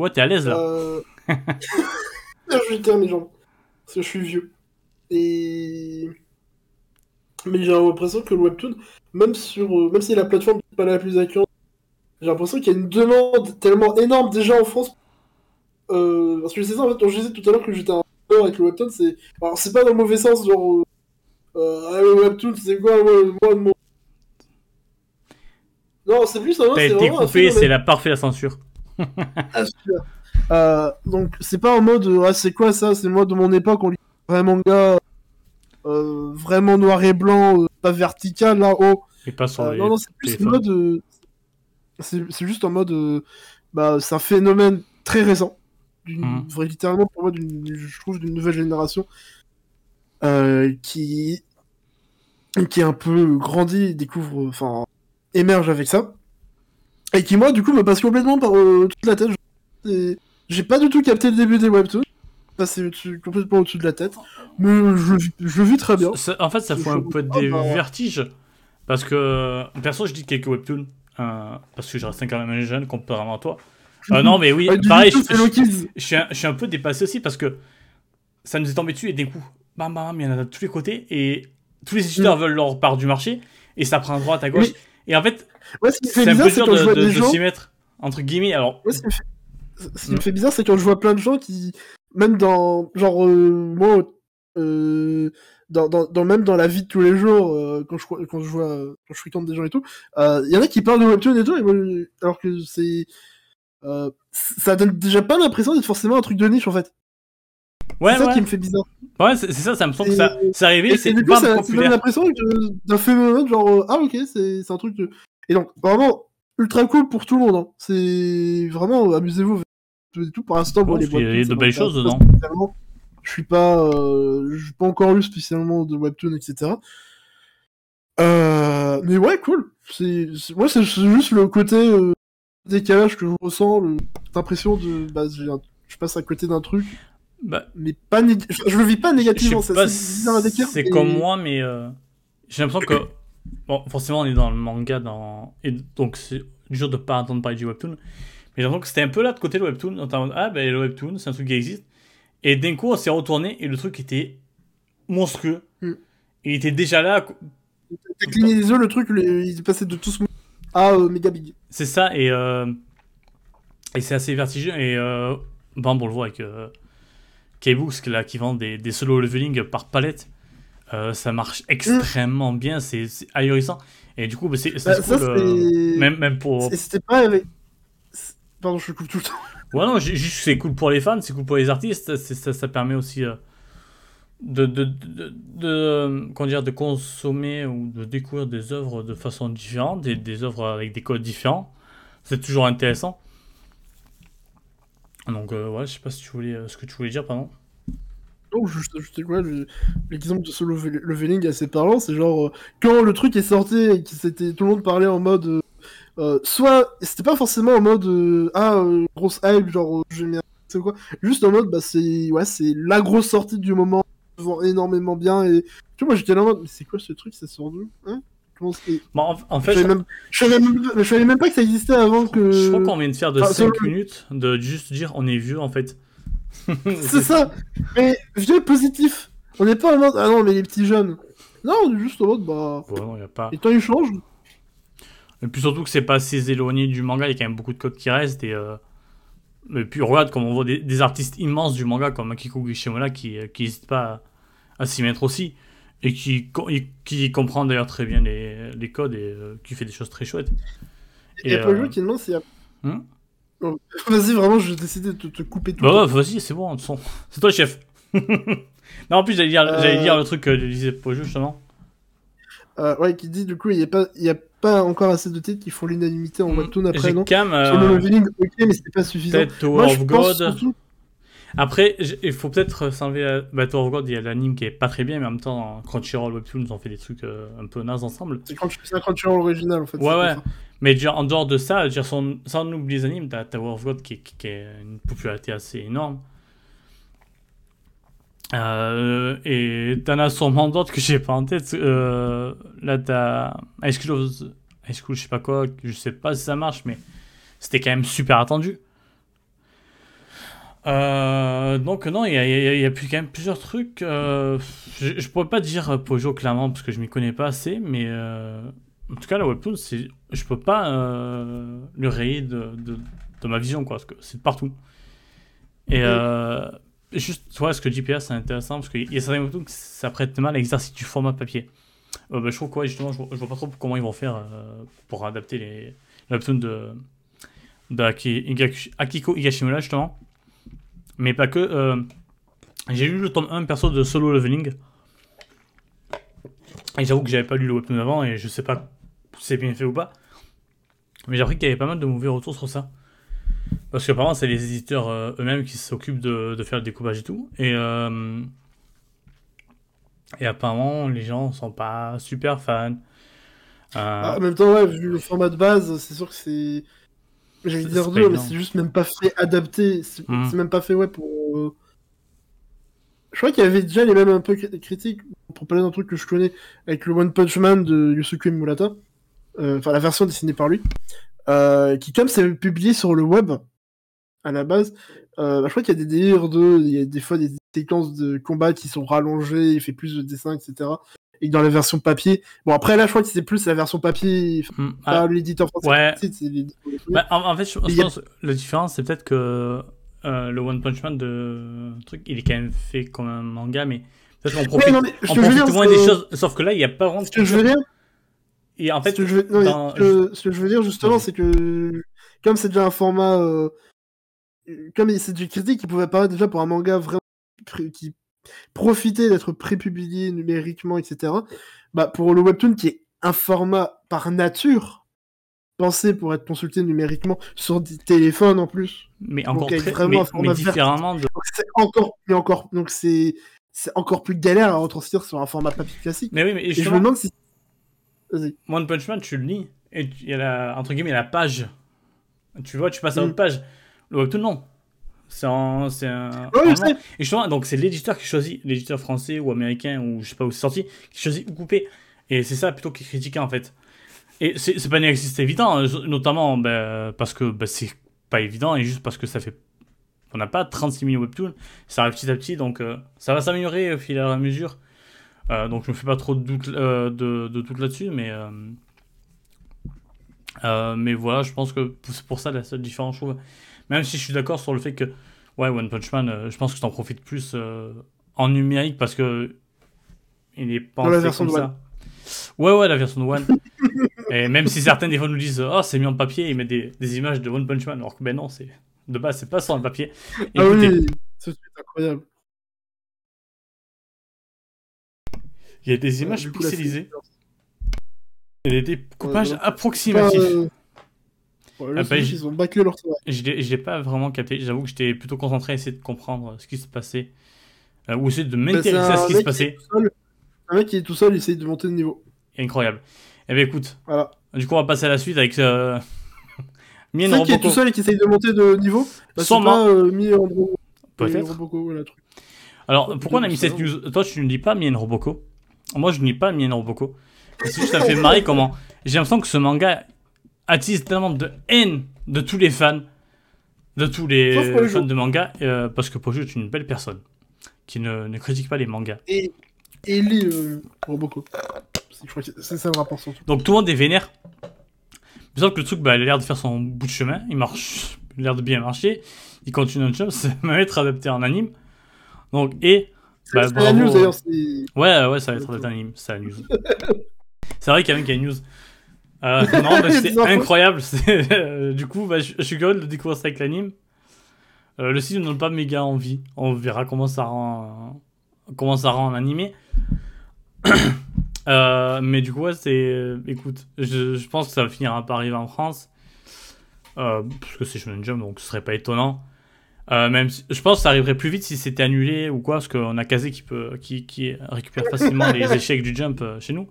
Ouais, t'es à l'aise là. Euh... je vais mes jambes. Parce que je suis vieux. Et. Mais j'ai l'impression que le webtoon, même sur, euh, même si la plateforme n'est pas la plus accueillante, j'ai l'impression qu'il y a une demande tellement énorme déjà en France. Euh, parce que c'est ça en fait, quand je disais tout à l'heure que j'étais un peu avec le webtoon, c'est, alors c'est pas dans le mauvais sens, genre, euh, ah, le webtoon, c'est quoi, moi, moi, mon... Non, c'est plus ça. T'as été coupé, c'est la parfaite censure. Euh, donc c'est pas en mode, ah c'est quoi ça, c'est moi de mon époque, on lit un manga euh, vraiment noir et blanc, euh, pas vertical là-haut. Et pas euh, Non, non, c'est plus en mode. c'est juste en mode. bah, c'est un phénomène très récent. Mmh. littéralement, pour moi, je trouve d'une nouvelle génération qui. qui est un peu grandi, découvre. Enfin, émerge avec ça. Et qui, moi, du coup, me passe complètement par toute la tête. J'ai pas du tout capté le début des webtoons passer complètement au-dessus de la tête. Mais je, je vis très bien. en fait, ça fout un peu des bah, vertiges. Parce que, perso, je dis quelques webtoons. Euh, parce que je reste quand même un jeune comparément à toi. Euh, non, mais oui, pareil, je, je, suis un, peu dépassé aussi parce que ça nous est tombé dessus et d'un coup, bam bam, il y en a de tous les côtés et tous les éditeurs mm. veulent leur part du marché et ça prend à droite, à gauche. Et en fait, c'est un peu dur de, de, s'y mettre, entre guillemets. Alors, ce qui me fait, mm. bizarre, c'est quand je vois plein de gens qui, même dans genre euh, moi euh, dans, dans, même dans la vie de tous les jours euh, quand je quand je vois quand je fréquente des gens et tout il y en a qui parlent de webtoon et tout alors que c'est ça donne déjà pas l'impression d'être forcément un truc de niche en fait ouais c'est ça qui me fait bizarre ouais c'est ça ça me semble que ça c'est arrivé c'est ça, populaire donne l'impression d'un phénomène genre ah ok c'est un truc de... et donc vraiment ultra cool pour tout le monde hein. c'est vraiment amusez-vous tout. Pour l'instant, bon, les Il y a de belles choses dedans. Je suis pas, euh, je suis pas encore lu spécialement de webtoon, etc. Euh, mais ouais, cool. C'est, moi, c'est juste le côté euh, décalage que je ressens, l'impression de, bah, je passe à côté d'un truc. Bah, mais pas je, le vis pas négativement. C'est comme moi, mais j'ai l'impression que bon, forcément, on est dans le manga, dans et donc c'est dur de pas entendre parler du webtoon. Mais j'ai l'impression que c'était un peu là de côté le webtoon. En ah, ben le webtoon, c'est un truc qui existe. Et d'un coup, on s'est retourné et le truc était monstrueux. Hmm. Il était déjà là. T'as cligné les yeux, le truc, il est passé de tout ce à euh, méga big. C'est ça, et, euh, et c'est assez vertigineux. Et euh, bon, on le voit avec euh, K-Books là, qui vend des, des solo leveling par palette. Euh, ça marche extrêmement bien, c'est ahurissant. Et du coup, bah, c'est bah, cool. même, même pour. C'était pas Pardon, je coupe tout le temps. Ouais, non, juste c'est cool pour les fans, c'est cool pour les artistes, ça, ça, permet aussi euh, de, de, de, de, comment dire, de consommer ou de découvrir des œuvres de façon différente, des, des œuvres avec des codes différents. C'est toujours intéressant. Donc, euh, ouais, je sais pas si tu voulais, euh, ce que tu voulais dire, pardon. Non, juste ajouter quoi L'exemple de ce leveling assez parlant, c'est genre, quand le truc est sorti et que tout le monde parlait en mode euh, soit c'était pas forcément en mode euh, ah euh, grosse hype genre je vais c'est quoi juste en mode bah c'est ouais c'est la grosse sortie du moment vend énormément bien et tu vois moi j'étais là en mode mais c'est quoi ce truc ça sort d'où hein? Comment bon, en, fait, je savais, même, je, savais même, pas que ça existait avant que. Je crois qu'on vient de faire de 5 minutes de juste dire on est vieux en fait. c'est ça, mais vieux positif. On n'est pas en mode ah non, mais les petits jeunes. Non, on est juste en mode bah. Ouais, non, y a pas. Et temps ils changent. Et puis surtout que c'est pas assez éloigné du manga, il y a quand même beaucoup de codes qui restent. Et, euh... et puis regarde comme on voit des, artistes immenses du manga comme Akiko Gishimola qui n'hésitent pas à, s'y mettre aussi. Et qui, qui comprend d'ailleurs très bien les, les codes et euh, qui fait des choses très chouettes. Y a pas euh... qui demande s'il y a. Hmm oh, vas-y, vraiment, je vais décider de te, couper tout. Bah ouais, vas-y, c'est bon, c'est toi le chef. non, en plus, j'allais dire, euh... dire le truc que disait Pojo justement. Euh, ouais, qui dit du coup, il n'y a, pas, y a pas encore assez de titres qui font l'unanimité en mm. webtoon après, non Cam. Sur le leveling, ok, mais c'était pas suffisant. Peut-être Tower of God. Après, il faut peut-être s'enlever. Bah, Tower of God, il y a l'anime qui est pas très bien, mais en même temps, Crunchyroll Webtoon nous ont fait des trucs euh, un peu nazes ensemble. C'est un Crunchyroll original en fait. Ouais, ouais. Mais dire, en dehors de ça, dire, sans, sans oublier les animes, t'as Tower of God qui, qui, qui a une popularité assez énorme. Euh, et t'en as sûrement d'autres que j'ai pas en tête. Euh, là, t'as High School, High School, je sais pas quoi, je sais pas si ça marche, mais c'était quand même super attendu. Euh, donc non, il y a, y y quand même plusieurs trucs. euh, je, je pourrais pas dire Pojo clairement parce que je m'y connais pas assez, mais euh, en tout cas la webtoon, c'est, je peux pas le rayer de, de, de ma vision quoi, parce que c'est de partout. Et juste, tu vois, ce que JPA c'est intéressant parce qu'il y a certains webtoons qui s'apprêtent mal à l'exercice du format papier. Bah, je trouve quoi justement, je vois, je vois pas trop comment ils vont faire pour adapter les, les webtoons de, de Akiko Higashimura justement. Mais pas que. euh, j'ai lu le tome 1 perso de Solo Leveling. Et j'avoue que j'avais pas lu le webtoon avant et je sais pas si c'est bien fait ou pas. Mais j'ai appris qu'il y avait pas mal de mauvais retours sur ça. Parce qu'apparemment, c'est les éditeurs euh, eux-mêmes qui s'occupent de, de faire le découpage et tout. Et, euh, et apparemment, les gens sont pas super fans. Euh, Ah, en même temps, ouais, vu le format de base, c'est sûr que c'est. J'allais dire deux, mais c'est juste même pas fait adapté. C'est Hmm. c'est même pas fait, ouais, pour. euh, Je crois qu'il y avait déjà les mêmes un peu cri- critiques, pour parler d'un truc que je connais, avec le One Punch Man de Yusuke Murata, euh, enfin la version dessinée par lui, euh, qui, comme c'est publié sur le web, à la base, euh, bah, je crois qu'il y a des délires de. Il y a des fois des séquences de combat qui sont rallongées, il fait plus de dessins, etc. Et dans la version papier. Bon, après, là, je crois que c'est plus la version papier, hmm, pas ah, l'éditeur français. Ouais. Bah, en, en fait, je, Il a- pense que la différence, c'est peut-être que euh, le One Punch Man de truc, il est quand même fait comme un manga, mais peut-être qu'on profite, Ouais, non, mais ce on que je veux profite dire, moins des choses. Sauf que là, il n'y a pas vraiment. Ce que je veux dire, Et en ce fait, que je veux, non, dans- ce que- ce que je veux dire justement, c'est que comme c'est déjà un format, euh, comme c'est du critique qui pouvait apparaître déjà pour un manga vraiment qui profitait d'être prépublié numériquement, etc. Bah pour le webtoon qui est un format par nature pensé pour être consulté numériquement sur des téléphones en plus. mais encore avec très, vraiment mais, un format mais différemment de. Donc c'est encore, donc c'est encore plus galère à retranscrire sur un format papier classique. Mais oui, mais Et je me demande si. One Punch Man, tu le lis, et il y a la, entre guillemets la page. Tu vois, tu passes à Mm. l'autre page. Le webtoon, non. C'est un. Un. Un- je. Et justement, donc c'est l'éditeur qui choisit, l'éditeur français ou américain ou je sais pas où c'est sorti, qui choisit où couper. Et c'est ça plutôt qui est critiqué en fait. Et c'est pas inexiste évident, hein, notamment ben, parce que ben, c'est pas évident et juste parce que ça fait. On n'a pas 36 000 webtoons, ça arrive petit à petit donc euh, ça va s'améliorer au fil et à mesure. Euh, donc je me fais pas trop de doute euh, de, de doute là-dessus, mais. mais voilà, je pense que c'est pour ça la seule différence, je trouve. Même si je suis d'accord sur le fait que, ouais, One Punch Man, euh, je pense que t'en profites plus euh, en numérique parce que il est pensé Dans la version comme de ça. Ouais, ouais, la version de One. Et même si certains des fois nous disent, oh, c'est mis en papier, ils mettent des, des images de One Punch Man, alors que ben non, c'est de base, c'est pas sur le papier. Ah Écoutez, oui, ce truc est incroyable. il y a des images coup, c'est- pixelisées, il y a des découpages Ouais, donc, approximatifs. Pas, euh, ouais, là, Ah, bah, qu'ils ont bâclé leur travail. Je l'ai pas vraiment capté. J'avoue que j'étais plutôt concentré à essayer de comprendre ce qui se passait. Euh, ou essayer de Bah, m'intéresser à ce qui se passait. Un mec qui est tout seul, il essaye de monter de niveau. Incroyable. Eh bien écoute, Voilà. du coup on va passer à la suite avec euh... Mien C'est qui est tout seul et qui essaye de monter de niveau bah, Sûrement. pas euh, Mi Andro. Peut-être. Robocop, voilà, truc. Alors pourquoi on a mis cette news Toi tu ne lis pas Mien Roboko. Moi je ne lis pas Mien Roboko. C'est juste ça me fait marrer comment j'ai l'impression que ce manga attise tellement de haine de tous les fans, de tous les fans de manga, euh, parce que Pojo est une belle personne qui ne, ne critique pas les mangas. Et, et il lit euh, Robocop. Je crois que c'est ça le rapport surtout. Donc tout le monde est vénère. Mais sauf que le truc, bah, il a l'air de faire son bout de chemin. Il marche, il a l'air de bien marcher. Il continue un job, ça va être adapté en anime. Donc, et. Bah, c'est la news d'ailleurs. Ouais, ouais, ça va être adapté en anime, c'est la news. c'est vrai qu'il y a même qu'il y a une news. Euh, non, bah, infos. incroyable. c'est- euh, du coup, bah, je, je suis curieux de découvrir ça avec l'anime. Euh, le site ne donne pas méga envie. On verra comment ça rend, comment ça rend en animé. Mais du coup, ouais, c'est. Écoute, je, je pense que ça va finir par arriver en France. Parce que c'est Shonen Jump, donc ce serait pas étonnant. Même si- je pense que ça arriverait plus vite si c'était annulé ou quoi, parce qu'on a Kazé qui, peut, qui, qui récupère facilement les échecs du jump chez nous.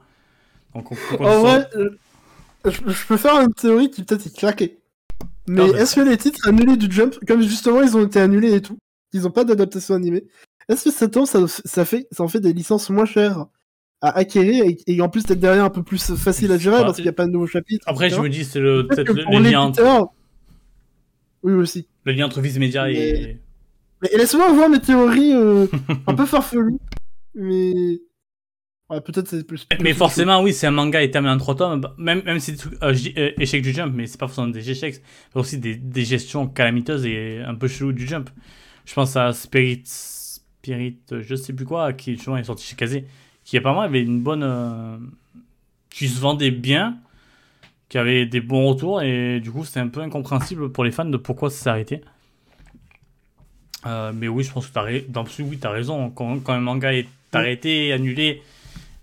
Donc on En vrai, euh, je, je peux faire une théorie qui peut-être est claquée. Mais est-ce que les titres annulés du Jump, comme justement ils ont été annulés et tout, ils ont pas d'adaptation animée, est-ce que ça, tombe, ça, ça, fait, ça en fait des licences moins chères à acquérir et, et en plus peut-être derrière un peu plus facile à gérer parce qu'il n'y a pas de nouveaux chapitres Après, etc. je me dis, c'est le- Peut-être le, lien entre, Oui, aussi. le lien entre Viz Media et. Mais laisse-moi voir mes théories euh, un peu farfelues. Mais. Ouais, peut-être c'est plus. Mais forcément, oui, c'est un manga terminé en trois tomes. Bah, même, même si c'est euh, euh, échec du jump, mais c'est pas forcément des échecs, c'est aussi des, des, gestions calamiteuses et un peu chelou du jump. Je pense à Spirit, Spirit, je sais plus quoi, qui justement est sorti chez Kazé, qui apparemment avait une bonne. qui se vendait bien, qui avait des bons retours, et du coup, c'était un peu incompréhensible pour les fans de pourquoi ça s'est arrêté. mais oui, je pense que tu as, dans oui, as raison. Quand, quand un manga est arrêté, annulé,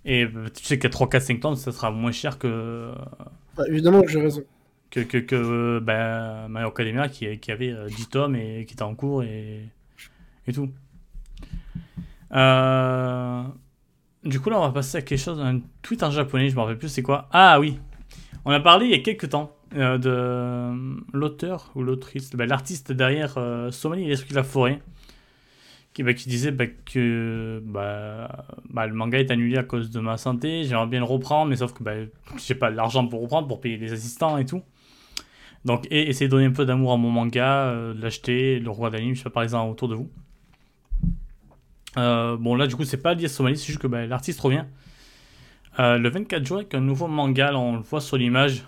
et euh, tu sais qu'à 3, 4, 5 tomes, ça sera moins cher que. Bah, évidemment que j'ai raison. Que, que, que ben, My Academia qui, qui, avait 10 euh, tomes et qui était en cours et, et tout. Euh, du coup, là, on va passer à quelque chose, un tweet en japonais, je me rappelle plus c'est quoi. Ah oui, on a parlé il y a quelques temps de l'auteur ou l'autrice, ben, l'artiste derrière Somali et l'esprit de la forêt qui, bah, qui disait bah, que bah, le manga est annulé à cause de ma santé, j'aimerais bien le reprendre, mais sauf que bah, j'ai pas l'argent pour reprendre, pour payer les assistants et tout. Donc, et essayer de donner un peu d'amour à mon manga, euh, l'acheter, le roi d'anime, je sais pas, parlez-en autour de vous. Euh, bon, là, du coup, c'est pas lié à Somalie, c'est juste que l'artiste revient. Euh, le 24 juin, avec un nouveau manga, on le voit sur l'image.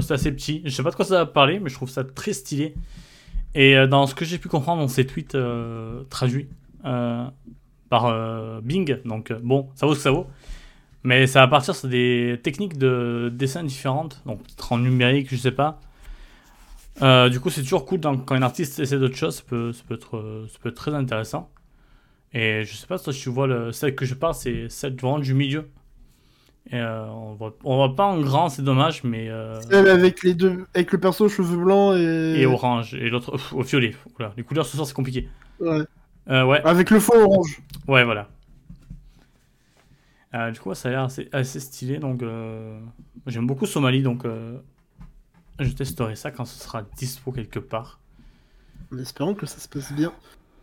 c'est assez petit. Je sais pas de quoi ça va parler, mais je trouve ça très stylé. Et dans ce que j'ai pu comprendre dans ces tweets traduits, par euh, Bing. Donc euh, bon, ça vaut ce que ça vaut. Mais ça va partir sur des techniques de dessin différentes, donc peut-être en numérique, je sais pas. du coup, c'est toujours cool quand un artiste essaie d'autres choses, ça peut, ça peut, être, ça peut être très intéressant. Et je sais pas si tu vois le, celle que je parle, c'est celle vraiment du milieu. Et on, voit, on voit pas en grand, c'est dommage, mais. Celle avec les deux, avec le perso cheveux blancs et. Et orange, et l'autre au violet. Voilà. Les couleurs ce soir, c'est compliqué. Ouais. Euh, ouais. Avec le fond orange. Ouais, voilà. Euh, du coup, ça a l'air assez, stylé. Donc, euh, j'aime beaucoup Somalie. Donc, je testerai ça quand ce sera dispo quelque part. En espérant que ça se passe bien.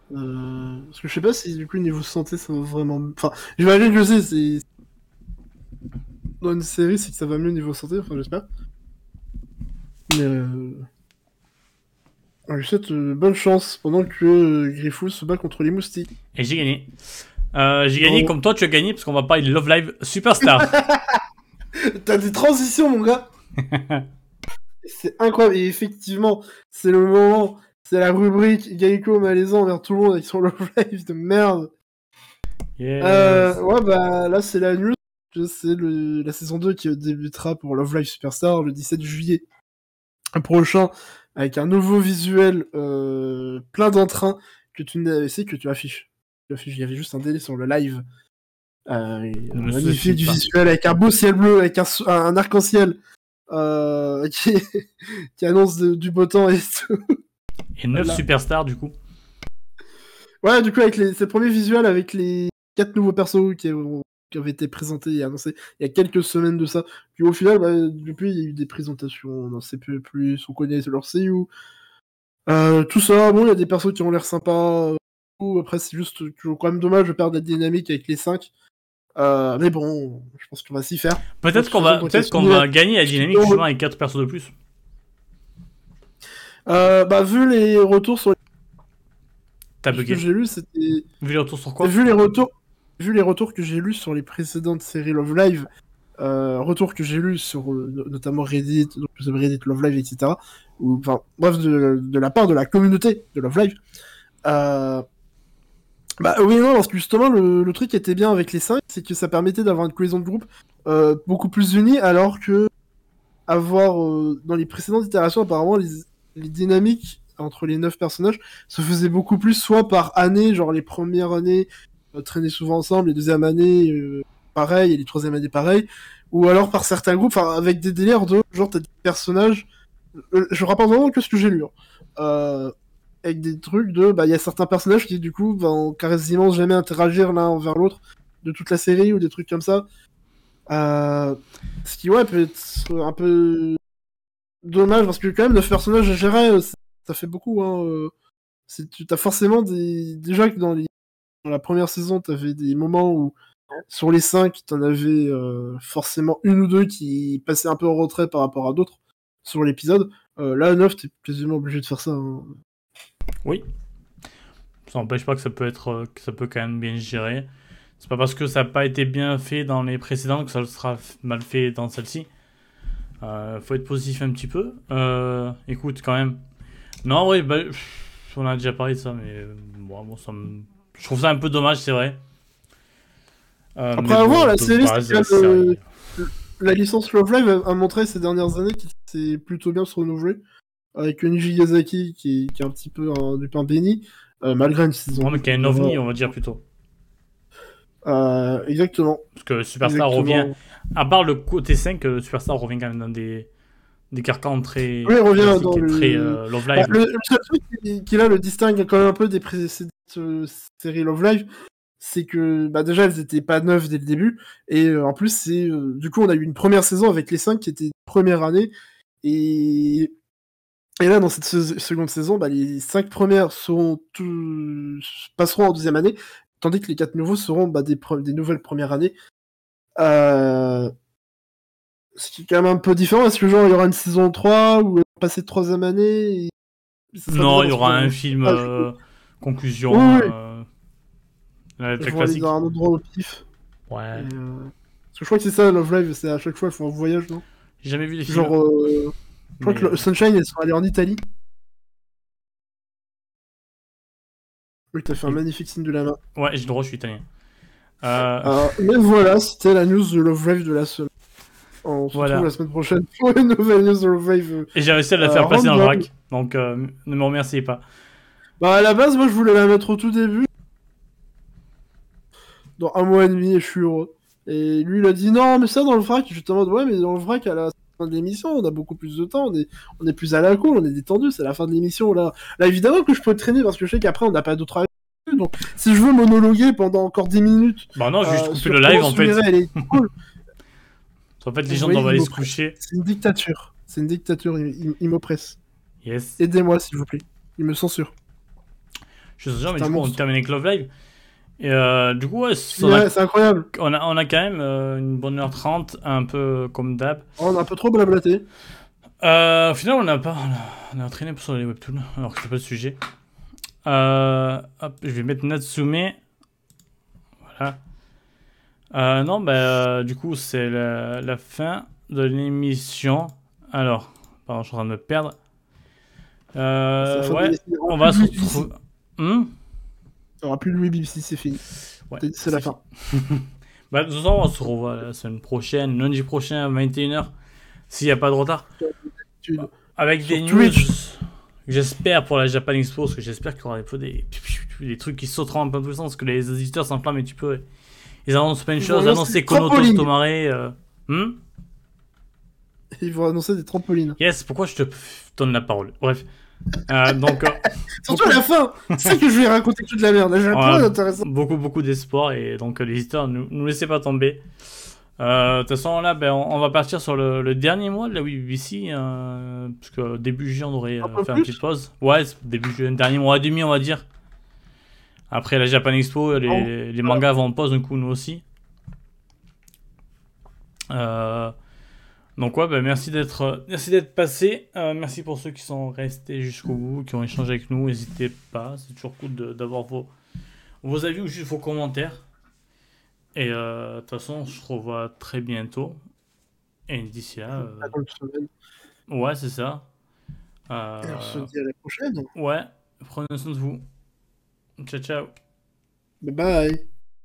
parce que je sais pas si du coup niveau santé ça va vraiment. Enfin, j'imagine que je sais, c'est. Dans une série, c'est que ça va mieux niveau santé, enfin j'espère. Mais. Je souhaite euh, bonne chance pendant que euh, Griffou se bat contre les moustiques. Et j'ai gagné. Euh, j'ai gagné comme toi, tu as gagné parce qu'on va parler de Love Live Superstar. T'as des transitions, mon gars. c'est incroyable. Et effectivement, c'est le moment. C'est la rubrique Gaïko malaisant vers tout le monde avec son Love Live de merde. ouais, bah là, c'est la news. C'est la saison 2 qui débutera pour Love Live Superstar le 17 juillet prochain avec un nouveau visuel euh, plein d'entrain que tu sais que tu affiches. Tu affiches. Il y avait juste un délai sur le live. Euh, magnifique du visuel avec un beau ciel bleu, avec un, un arc-en-ciel euh, qui, qui, annonce du beau temps et tout. Et 9 superstars du coup. Ouais, du coup, avec les, ces premiers visuels avec les quatre nouveaux persos qui qui avait été présenté et annoncé il y a quelques semaines de ça. Puis au final, bah, depuis, il y a eu des présentations, on en sait plus, on connaît leur CU. Euh, tout ça, bon, il y a des persos qui ont l'air sympas. Après, c'est juste quand même dommage de perdre la dynamique avec les 5. Euh, mais bon, je pense qu'on va s'y faire. Peut-être qu'on va, peut qu'on va gagner la dynamique justement avec 4 persos de plus. Euh, bah, vu les retours sur. T'as bugué. j'ai lu, c'était. Vu les retours sur quoi? Vu les retours vu les retours que j'ai lus sur les précédentes séries Love Live, euh, retours que j'ai lus sur euh, notamment Reddit, donc, Reddit Love Live, etc. Ou enfin bref de, la part de la communauté de Love Live. Euh, bah oui non parce que justement le, truc qui était bien avec les 5 c'est que ça permettait d'avoir une cohésion de groupe beaucoup plus unie alors que avoir dans les précédentes itérations apparemment les, dynamiques entre les 9 personnages se faisaient beaucoup plus soit par année genre les premières années traîner souvent ensemble, les deuxième année euh, pareil, et les troisième année pareil, ou alors par certains groupes, avec des délires de genre t'as des personnages, euh, je rapporte vraiment que ce que j'ai lu, hein. euh, avec des trucs de, bah il y a certains personnages qui du coup vont quasiment jamais interagir l'un envers l'autre de toute la série ou des trucs comme ça. ce qui ouais peut être un peu dommage parce que quand même 9 personnages à gérer, ça fait beaucoup. Hein, tu as forcément des, gens qui dans les dans la première saison, tu avais des moments où, sur les cinq, tu en avais euh, forcément une ou deux qui passaient un peu en retrait par rapport à d'autres sur l'épisode. Euh, là, à 9, t'es quasiment obligé de faire ça. Hein. Oui. Ça n'empêche pas que ça peut être, euh, que ça peut quand même bien gérer. C'est pas parce que ça n'a pas été bien fait dans les précédentes que ça sera mal fait dans celle-ci. Euh, faut être positif un petit peu. Écoute, quand même. Non, oui, bah, on a déjà parlé de ça, mais bon, bon ça me... je trouve ça un peu dommage, c'est vrai. Euh, Après avoir, la série, la licence Love Live a, montré ces dernières années qu'il s'est plutôt bien se renouveler. Avec Niji Yazaki qui, qui, est un petit peu du pain béni, euh, malgré une saison. Non, mais qui est un ovni, on va dire plutôt. Euh, exactement. Parce que Superstar revient. À part le côté 5, Superstar revient quand même dans des, des carcans très. Oui, revient dans le... très euh, Love Live. Bah, le, seul truc qui, là, le distingue quand même un peu des précédentes séries Love Live, c'est que bah, déjà elles étaient pas neuves dès le début et euh, en plus c'est euh, du coup on a eu une première saison avec les cinq qui étaient première année et et là dans cette seconde saison bah, les cinq premières seront tout... passeront en deuxième année tandis que les quatre nouveaux seront bah, des, des nouvelles premières années euh... ce qui est quand même un peu différent est-ce que genre il y aura une saison 3 ou passer de troisième année non il y aura un film ah, euh, conclusion Ouais, très classique. un endroit au pif. Ouais. Euh, parce que je crois que c'est ça, Love Live, c'est à chaque fois, il faut un voyage, non? J'ai jamais vu les films. Genre, euh... je crois que Sunshine, elles sont allées en Italie. Oui, t'as fait un magnifique signe de la main. Ouais, j'ai le droit, je suis italien. Euh... Alors, mais voilà, c'était la news de Love Live de la semaine. On se retrouve la semaine prochaine pour une nouvelle news. Et j'ai réussi à la faire passer dans le rack, donc euh, ne me remerciez pas. Bah, à la base, moi, je voulais la mettre au tout début dans un mois et demi et je suis heureux. Et lui, il a dit non, mais ça dans le vrac. Je suis en mode ouais, mais dans le vrac, à la fin de l'émission, on a beaucoup plus de temps, on est, on est plus à la cool, on est détendu, c'est la fin de l'émission là. Là, évidemment que je peux traîner parce que je sais qu'après, on n'a pas d'autre donc, si je veux monologuer pendant encore 10 minutes. Bah non, juste euh, couper le live en fait. en fait, les gens doivent aller se coucher. C'est une dictature. C'est une dictature, il, m'oppresse. Yes. Aidez-moi, s'il vous plaît. Il me censure. Je suis sûr, mais du coup, on termine avec Love Live. Et euh, du coup, ouais, c'est incroyable. On a, on a quand même euh, une bonne heure 30, un peu comme d'hab. Oh, on a un peu trop blablaté. Euh, au final, on a pas. On a, entraîné sur les webtoons, alors que c'est pas le sujet. Hop, je vais mettre Natsume. Voilà. Euh, non, bah, du coup, c'est la, la, fin de l'émission. Alors, pardon, je suis en train de me perdre. ouais, on va se retrouver. Hmm n'y aura plus Louis BBC, c'est fini. c'est la fin. bah, de toute façon, on se revoit la semaine prochaine, lundi prochain à 21h, s'il n'y a pas de retard. Avec des news. J'espère pour la Japan Expo, parce que j'espère qu'il y aura des, des, trucs qui sauteront un peu dans tous les sens, parce que les éditeurs s'enflamment un petit peu. Ils annoncent plein de choses, ils annoncent Konoto Tomare. Euh... Hmm ils vont annoncer des trampolines. Yes, pourquoi je te donne la parole? Bref. Euh, donc, euh, Surtout à la fin C'est que je vais raconter toute la merde. J'ai ouais, intéressant. Beaucoup, beaucoup d'espoir et donc les histoires, ne nous, nous laissez pas tomber. Euh, de toute façon, là, ben, on, va partir sur le, dernier mois de la BBC. Euh, parce que début juillet, on aurait euh, fait une petite pause. Ouais, début juillet, dernier mois et demi, on va dire. Après la Japan Expo, les, oh. les mangas vont en pause, du coup, nous aussi. Euh, donc ouais, bah, merci d'être merci d'être passé. Euh, merci pour ceux qui sont restés jusqu'au bout, qui ont échangé avec nous. N'hésitez pas, c'est toujours cool d'avoir vos, vos avis ou juste vos commentaires. Et euh, de toute façon, on se revoit très bientôt. Et d'ici là... Ouais, c'est ça. On se dit à la prochaine. Ouais, prenez soin de vous. Ciao, ciao. Bye bye.